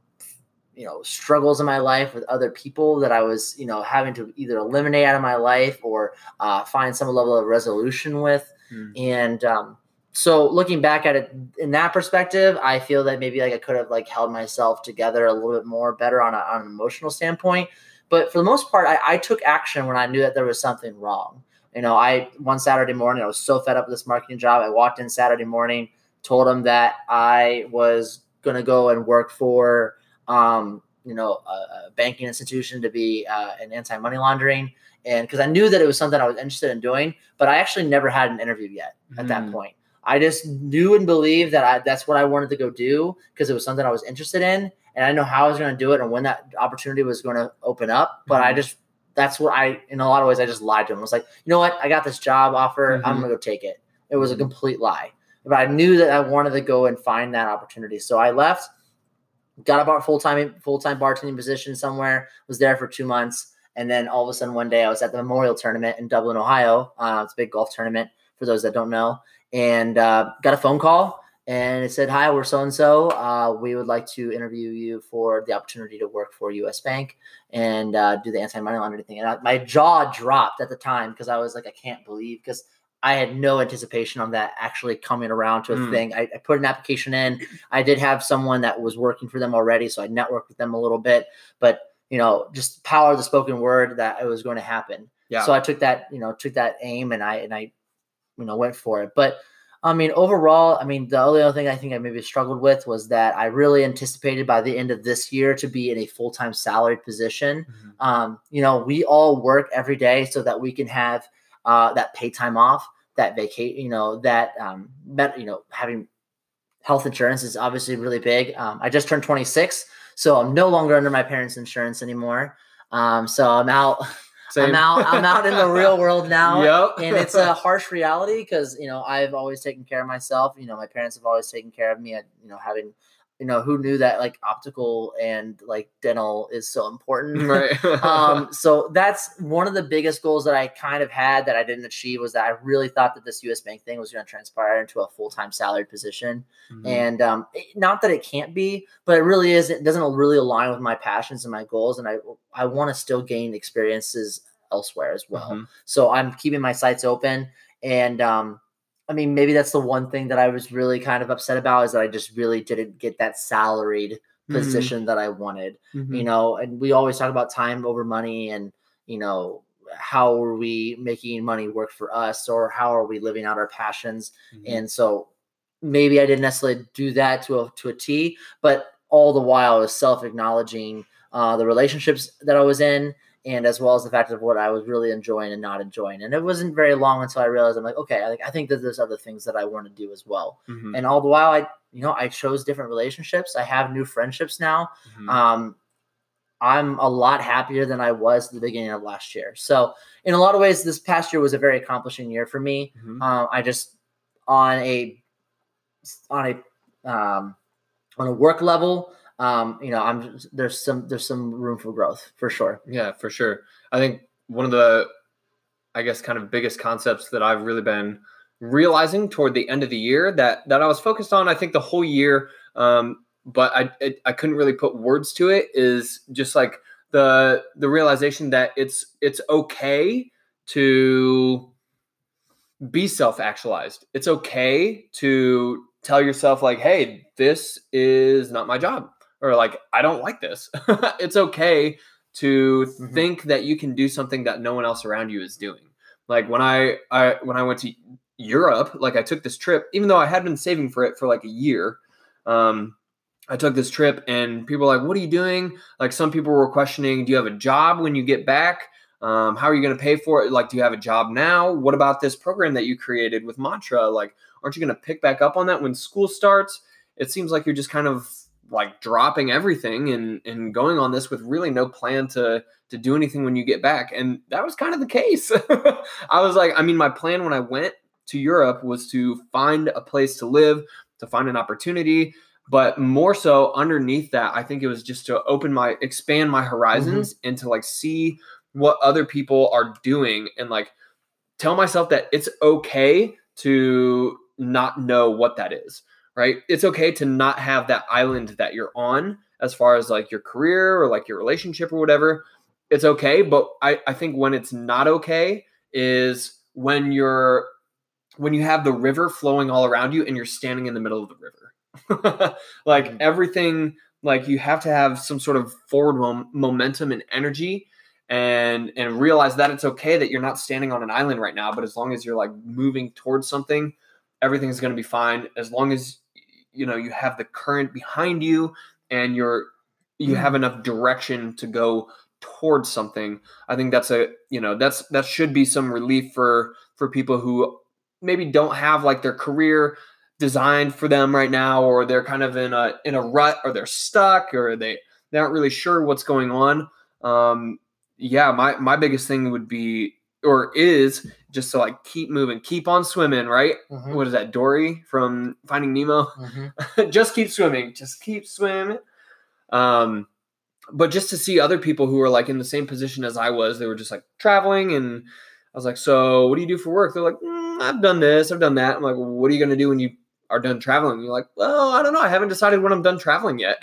you know struggles in my life with other people that I was you know having to either eliminate out of my life or uh, find some level of resolution with. Hmm. And um, so looking back at it in that perspective, I feel that maybe like I could have like held myself together a little bit more better on, a, on an emotional standpoint. But for the most part, I, I took action when I knew that there was something wrong. You know, I one Saturday morning I was so fed up with this marketing job. I walked in Saturday morning, told them that I was going to go and work for, um, you know, a, a banking institution to be uh, an anti money laundering, and because I knew that it was something I was interested in doing, but I actually never had an interview yet at that Mm. point. I just knew and believed that I, that's what I wanted to go do because it was something I was interested in, and I know how I was going to do it and when that opportunity was going to open up. But I Mhm. just that's what I, in a lot of ways, I just lied to him. I was like, you know what, I got this job offer, I'm Mhm. going to go take it. It was a Mhm. complete lie, but I knew that I wanted to go and find that opportunity. So I left, got a full time full time bartending position somewhere, was there for two months, and then all of a sudden one day I was at the Memorial Tournament in Dublin, Ohio. Uh, it's a big golf tournament for those that don't know, and uh, got a phone call and it said, "Hi, we're so and so. We would like to interview you for the opportunity to work for U.S. Bank and uh, do the anti money laundering thing." And I, my jaw dropped at the time because I was like, "I can't believe," because I had no anticipation on that actually coming around to a Mm. thing. I, I put an application in. I did have someone that was working for them already, so I networked with them a little bit. But you know, just power of the spoken word that it was going to happen. Yeah. So I took that, you know, took that aim and I and I, you know, went for it. But I mean, overall, I mean, the only other thing I think I maybe struggled with was that I really anticipated by the end of this year to be in a full time salaried position. Mhm. Um, you know, we all work every day so that we can have uh, that pay time off, that vacate, you know, that um, you know, having health insurance is obviously really big. Um, I just turned 26, so I'm no longer under my parents' insurance anymore. Um, so I'm out. Same. I'm out. I'm out in the real world now Yep. and it's a harsh reality because you know I've always taken care of myself. You know, my parents have always taken care of me. At, you know, having you know who knew that like optical and like dental is so important. right. um, so that's one of the biggest goals that I kind of had that I didn't achieve was that I really thought that this U.S. Bank thing was going to transpire into a full time salaried position. Mhm. And um, it- not that it can't be, but it really is. It doesn't really align with my passions and my goals, and I I want to still gain experiences elsewhere as well. Mhm. So I'm keeping my sights open, and um, I mean maybe that's the one thing that I was really kind of upset about is that I just really didn't get that salaried Mhm. position that I wanted. Mhm. You know, and we always talk about time over money, and you know how are we making money work for us, or how are we living out our passions? Mhm. and so maybe I didn't necessarily do that to a to a T, but all the while I was self acknowledging uh, the relationships that I was in, and as well as the fact of what I was really enjoying and not enjoying. And it wasn't very long until I realized I'm like, okay, I, I think that there's other things that I want to do as well. Mhm. And all the while, I you know I chose different relationships. I have new friendships now. Mhm. Um, I'm a lot happier than I was at the beginning of last year. So in a lot of ways, this past year was a very accomplishing year for me Mhm. uh, I just on a on a um, on a work level, um, you know, I'm there's some there's some room for growth for sure. Yeah, for sure. I think one of the, I guess, kind of biggest concepts that I've really been realizing toward the end of the year that that I was focused on. I think the whole year, um, but I it, I couldn't really put words to it. Is just like the the realization that it's it's okay to be self actualized. It's okay to tell yourself like, hey, this is not my job or like I don't like this. it's okay to Mhm. think that you can do something that no one else around you is doing. Like when I, I when I went to Europe, like I took this trip, even though I had been saving for it for like a year. Um, I took this trip and people were like, "What are you doing?" Like some people were questioning, "Do you have a job when you get back? Um, how are you going to pay for it? Like, do you have a job now? What about this program that you created with Mantra? Like, aren't you going to pick back up on that when school starts?" It seems like you're just kind of like dropping everything and and going on this with really no plan to to do anything when you get back and that was kind of the case. I was like i mean my plan when i went to europe was to find a place to live to find an opportunity but more so underneath that i think it was just to open my expand my mm-hmm. horizons and to like see what other people are doing and like tell myself that it's okay to not know what that is right? It's okay to not have that island that you're on as far as like your career or like your relationship or whatever. It's okay. But I, I think when it's not okay is when you're when you have the river flowing all around you and you're standing in the middle of the river. like Mhm. everything, like you have to have some sort of forward mom- momentum and energy and and realize that it's okay that you're not standing on an island right now, but as long as you're like moving towards something, everything's going to be fine as long as you know you have the current behind you and you're you have enough direction to go towards something. I think that's a you know that's that should be some relief for for people who maybe don't have like their career designed for them right now or they're kind of in a in a rut or they're stuck or they they aren't really sure what's going on. Um yeah my my biggest thing would be or is just to like keep moving keep on swimming right? Mhm, what is that dory from finding nemo? Mhm. just keep swimming just keep swimming. Um but just to see other people who were like in the same position as i was they were just like traveling and i was like so what do you do for work? They're like mm, i've done this i've done that. I'm like well, what are you going to do when you are done traveling? You're like well i don't know i haven't decided when i'm done traveling yet.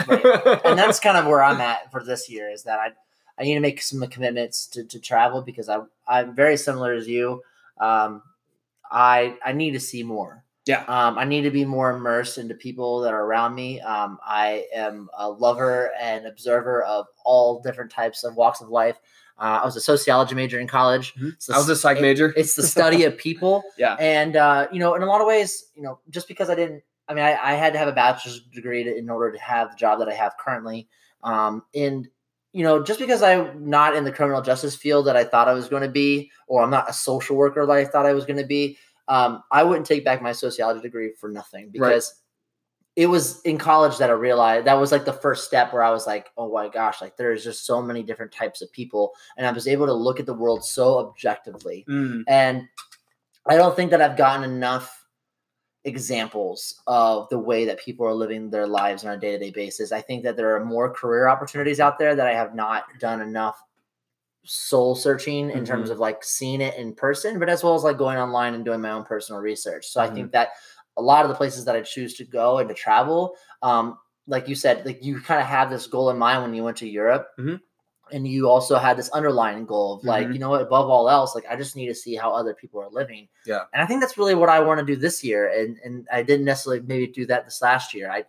And that's kind of where I'm at for this year is that I I need to make some commitments to, to travel because I I'm very similar as you. Um, I I need to see more. Yeah. Um, I need to be more immersed into people that are around me. Um, I am a lover and observer of all different types of walks of life. Uh, I was a sociology major in college. So i was a psych it- major It's the study of people. Yeah. And uh, you know, in a lot of ways, you know, just because I didn't, I mean, I, I had to have a bachelor's degree to, in order to have the job that I have currently. Um, and you know, just because I'm not in the criminal justice field that I thought I was going to be, or I'm not a social worker that I thought I was going to be, um, I wouldn't take back my sociology degree for nothing because it was in college that I realized that was like the first step where I was like, oh my gosh, like there's just so many different types of people, and I was able to look at the world so objectively. Mm, And I don't think that I've gotten enough examples of the way that people are living their lives on a day to day basis. I think that there are more career opportunities out there that I have not done enough soul searching in terms of like seeing it in person, but as well as like going online and doing my own personal research. So I think that a lot of the places that I choose to go and to travel, um, like you said, like you kind of have this goal in mind when you went to Europe. Mhm. And you also had this underlying goal of like, Mhm. you know what, above all else, like I just need to see how other people are living. Yeah. And I think that's really what I want to do this year. And and I didn't necessarily maybe do that this last year. I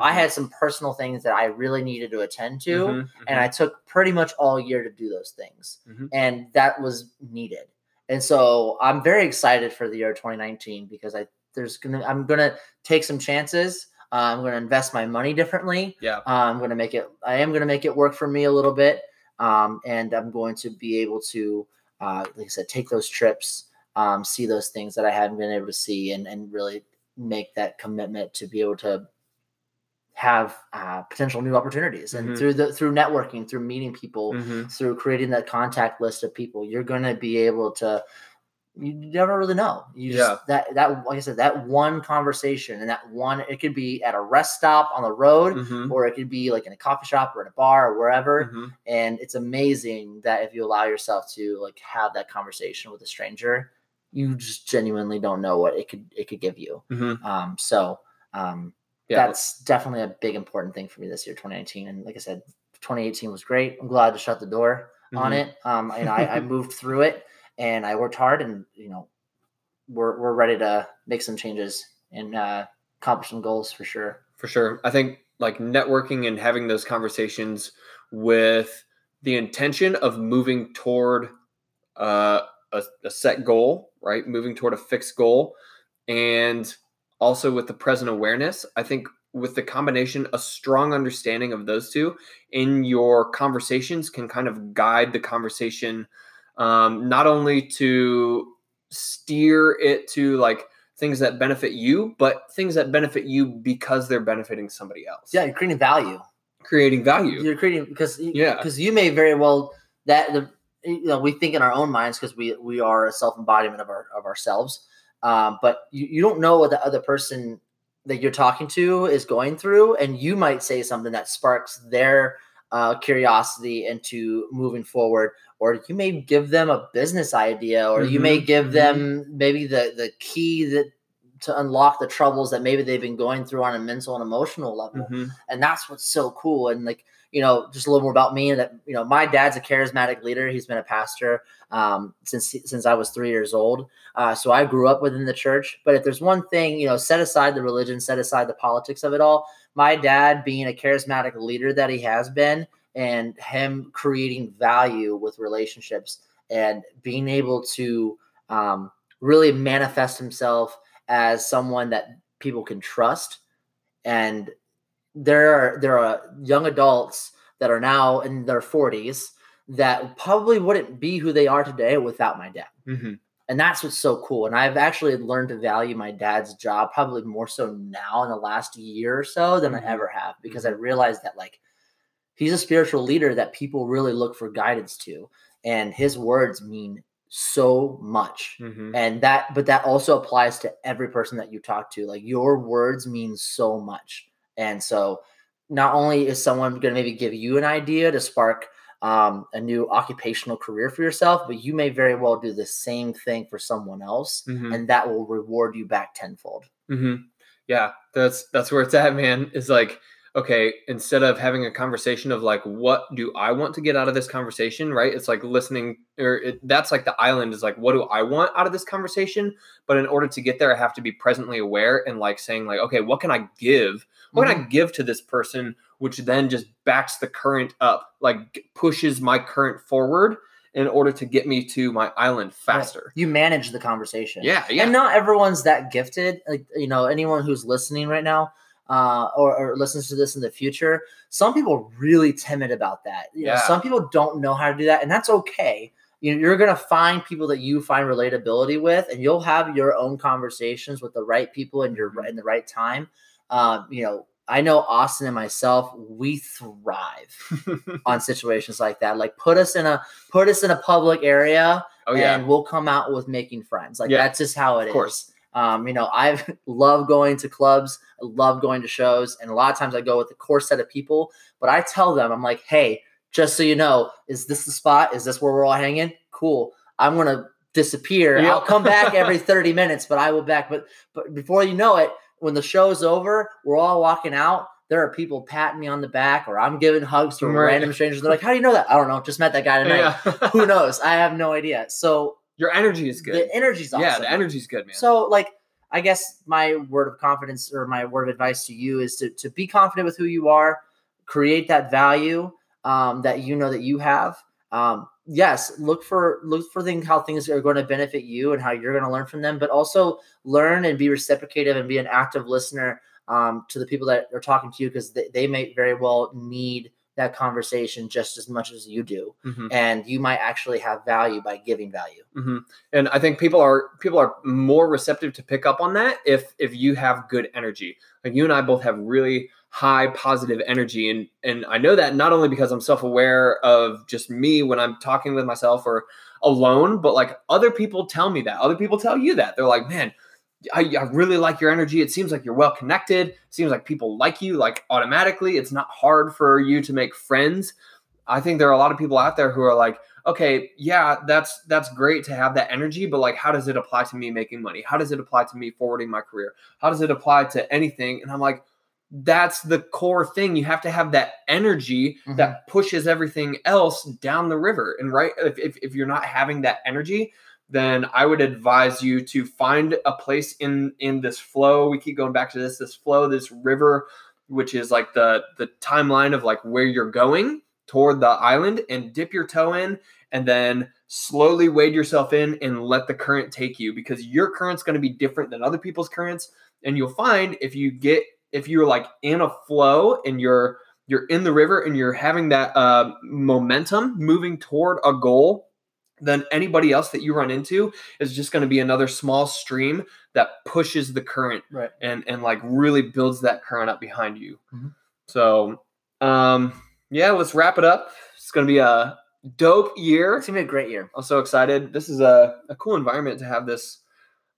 I mhm, had some personal things that I really needed to attend to mhm, and. I took pretty much all year to do those things, Mhm. and that was needed. And so I'm very excited for the year 2019 because I there's gonna I'm gonna take some chances. Uh, I'm gonna invest my money differently. yeah Uh, I'm gonna make it. I am gonna make it work for me a little bit, um, and I'm going to be able to, uh, like I said, take those trips, um, see those things that I haven't been able to see, and and really make that commitment to be able to have uh, potential new opportunities and Mhm. through the through networking through meeting people Mhm. through creating that contact list of people you're going to be able to you never really know. You just Yeah. that that like I said, that one conversation and that one it could be at a rest stop on the road, Mhm, or it could be like in a coffee shop or in a bar or wherever. mhm. And it's amazing that if you allow yourself to like have that conversation with a stranger, you just genuinely don't know what it could it could give you. Mhm. Um, so um, Yeah. that's definitely a big important thing for me this year, 2019. And like I said, 2018 was great. I'm glad to shut the door on Mhm. it. Um, know, I, I moved through it and I worked hard, and you know, we're we're ready to make some changes and uh, accomplish some goals for sure. for sure. I think like networking and having those conversations with the intention of moving toward uh, a, a set goal, right? Moving toward a fixed goal, and also with the present awareness. I think with the combination, a strong understanding of those two in your conversations can kind of guide the conversation, um, not only to steer it to like things that benefit you, but things that benefit you because they're benefiting somebody else. Yeah, you're creating value. Creating value. You're creating because Yeah. because you may very well that the you know we think in our own minds because we we are a self embodiment of our of ourselves. Um, but you, you don't know what the other person that you're talking to is going through, and you might say something that sparks their uh, curiosity into moving forward, or you may give them a business idea, or you may Mhm, give mhm. them maybe the the key that to unlock the troubles that maybe they've been going through on a mental and emotional level. Mhm. and that's what's so cool. And like you know just a little more about me that you know my dad's a charismatic leader. He's been a pastor um, since since i was three years old. Uh, so i grew up within the church. But if there's one thing you know set aside the religion set aside the politics of it all my dad being a charismatic leader that he has been and him creating value with relationships and being able to um, really manifest himself as someone that people can trust. And there are there are young adults that are now in their 40s that probably wouldn't be who they are today without my dad. Mhm. and that's what's so cool. And i've actually learned to value my dad's job probably more so now in the last year or so than Mhm. i ever have because i realized that like he's a spiritual leader that people really look for guidance to. And his words mean so much Mhm. and that but that also applies to every person that you talk to like your words mean so much and so not only is someone going to maybe give you an idea to spark um, a new occupational career for yourself but you may very well do the same thing for someone else Mhm. and that will reward you back tenfold hmm Yeah, that's that's where it's at, man. Is like, okay, instead of having a conversation of like, what do I want to get out of this conversation, right? It's like listening, or it, that's like the island is like, what do I want out of this conversation? But in order to get there, I have to be presently aware and like saying like, okay, what can I give? What can I mm-hmm. give to this person, which then just backs the current up, like pushes my current forward in order to get me to my island faster. you manage the conversation Yeah, yeah. and not everyone's that gifted like you know anyone who's listening right now uh, or, or listens to this in the future some people are really timid about that you know, Yeah. some people don't know how to do that and that's okay you, know, you're going to find people that you find relatability with and you'll have your own conversations with the right people in your Mhm. in the right time um, you know i know austin and myself we thrive on situations like that like put us in a put us in a public area oh yeah. and we'll come out with making friends. Like Yeah, that's just how it is. of course. Um, you know, I love going to clubs, I love going to shows, and a lot of times I go with a core set of people. But I tell them, I'm like, hey, just so you know, is this the spot? Is this where we're all hanging? Cool. I'm gonna disappear. Yeah. I'll come back every 30 minutes, but I will back. But but before you know it, when the show's over, we're all walking out. There are people patting me on the back, or I'm giving hugs to Right. random strangers. They're like, "How do you know that?" I don't know. Just met that guy tonight Yeah. who knows? I have no idea. So Your energy is good. the energy's awesome. Yeah, the energy's good, man. So like I guess my word of confidence or my word of advice to you is to to be confident with who you are, create that value um, that you know that you have. Um, yes, look for look for things how things are going to benefit you and how you're going to learn from them, but also learn and be reciprocative and be an active listener um, to the people that are talking to you because they, they may very well need that conversation just as much as you do Mhm. and you might actually have value by giving value. hmm And I think people are people are more receptive to pick up on that if if you have good energy. Like you and I both have really high positive energy and and I know that not only because I'm self-aware of just me when I'm talking with myself or alone but like other people tell me that other people tell you that they're like man I, I really like your energy. It seems like you're well connected. It seems like people like you like automatically. It's not hard for you to make friends. I think there are a lot of people out there who are like okay yeah that's that's great to have that energy but like how does it apply to me making money? How does it apply to me forwarding my career? How does it apply to anything? And I'm like that's the core thing. You have to have that energy Mhm. that pushes everything else down the river. And right, if, if, if you're not having that energy, then I would advise you to find a place in in this flow. We keep going back to this this flow, this river, which is like the the timeline of like where you're going toward the island, and dip your toe in, and then slowly wade yourself in and let the current take you because your current's going to be different than other people's currents and you'll find if you get if you're like in a flow and you're you're in the river and you're having that uh, momentum moving toward a goal then anybody else that you run into is just going to be another small stream that pushes the current Right. and and like really builds that current up behind you Mhm. so um yeah let's wrap it up it's going to be a dope year It's gonna be a great year. I'm so excited. This is a, a cool environment to have this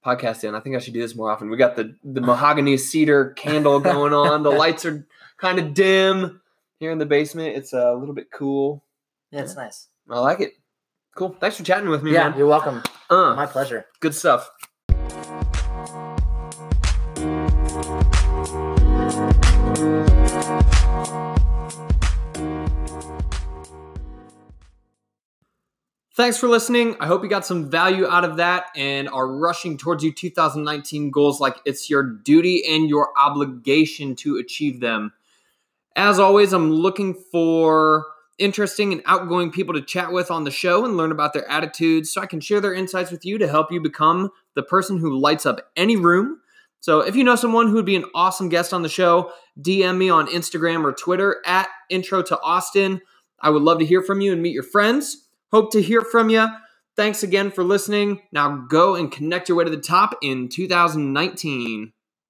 podcast in. I think I should do this more often. We got the the mahogany cedar candle going on. The lights are kind of dim here in the basement. It's a little bit cool. Yeah, it's nice. I like it. Cool. Thanks for chatting with me, Yeah, man. you're welcome. Uh, My pleasure. good stuff. Thanks for listening. I hope you got some value out of that and are rushing towards your 2019 goals like it's your duty and your obligation to achieve them. As always, I'm looking for interesting and outgoing people to chat with on the show and learn about their attitudes so I can share their insights with you to help you become the person who lights up any room. So if you know someone who would be an awesome guest on the show, DM me on Instagram or Twitter at intro to Austin. I would love to hear from you and meet your friends. Hope to hear from you. Thanks again for listening. Now go and connect your way to the top in 2019.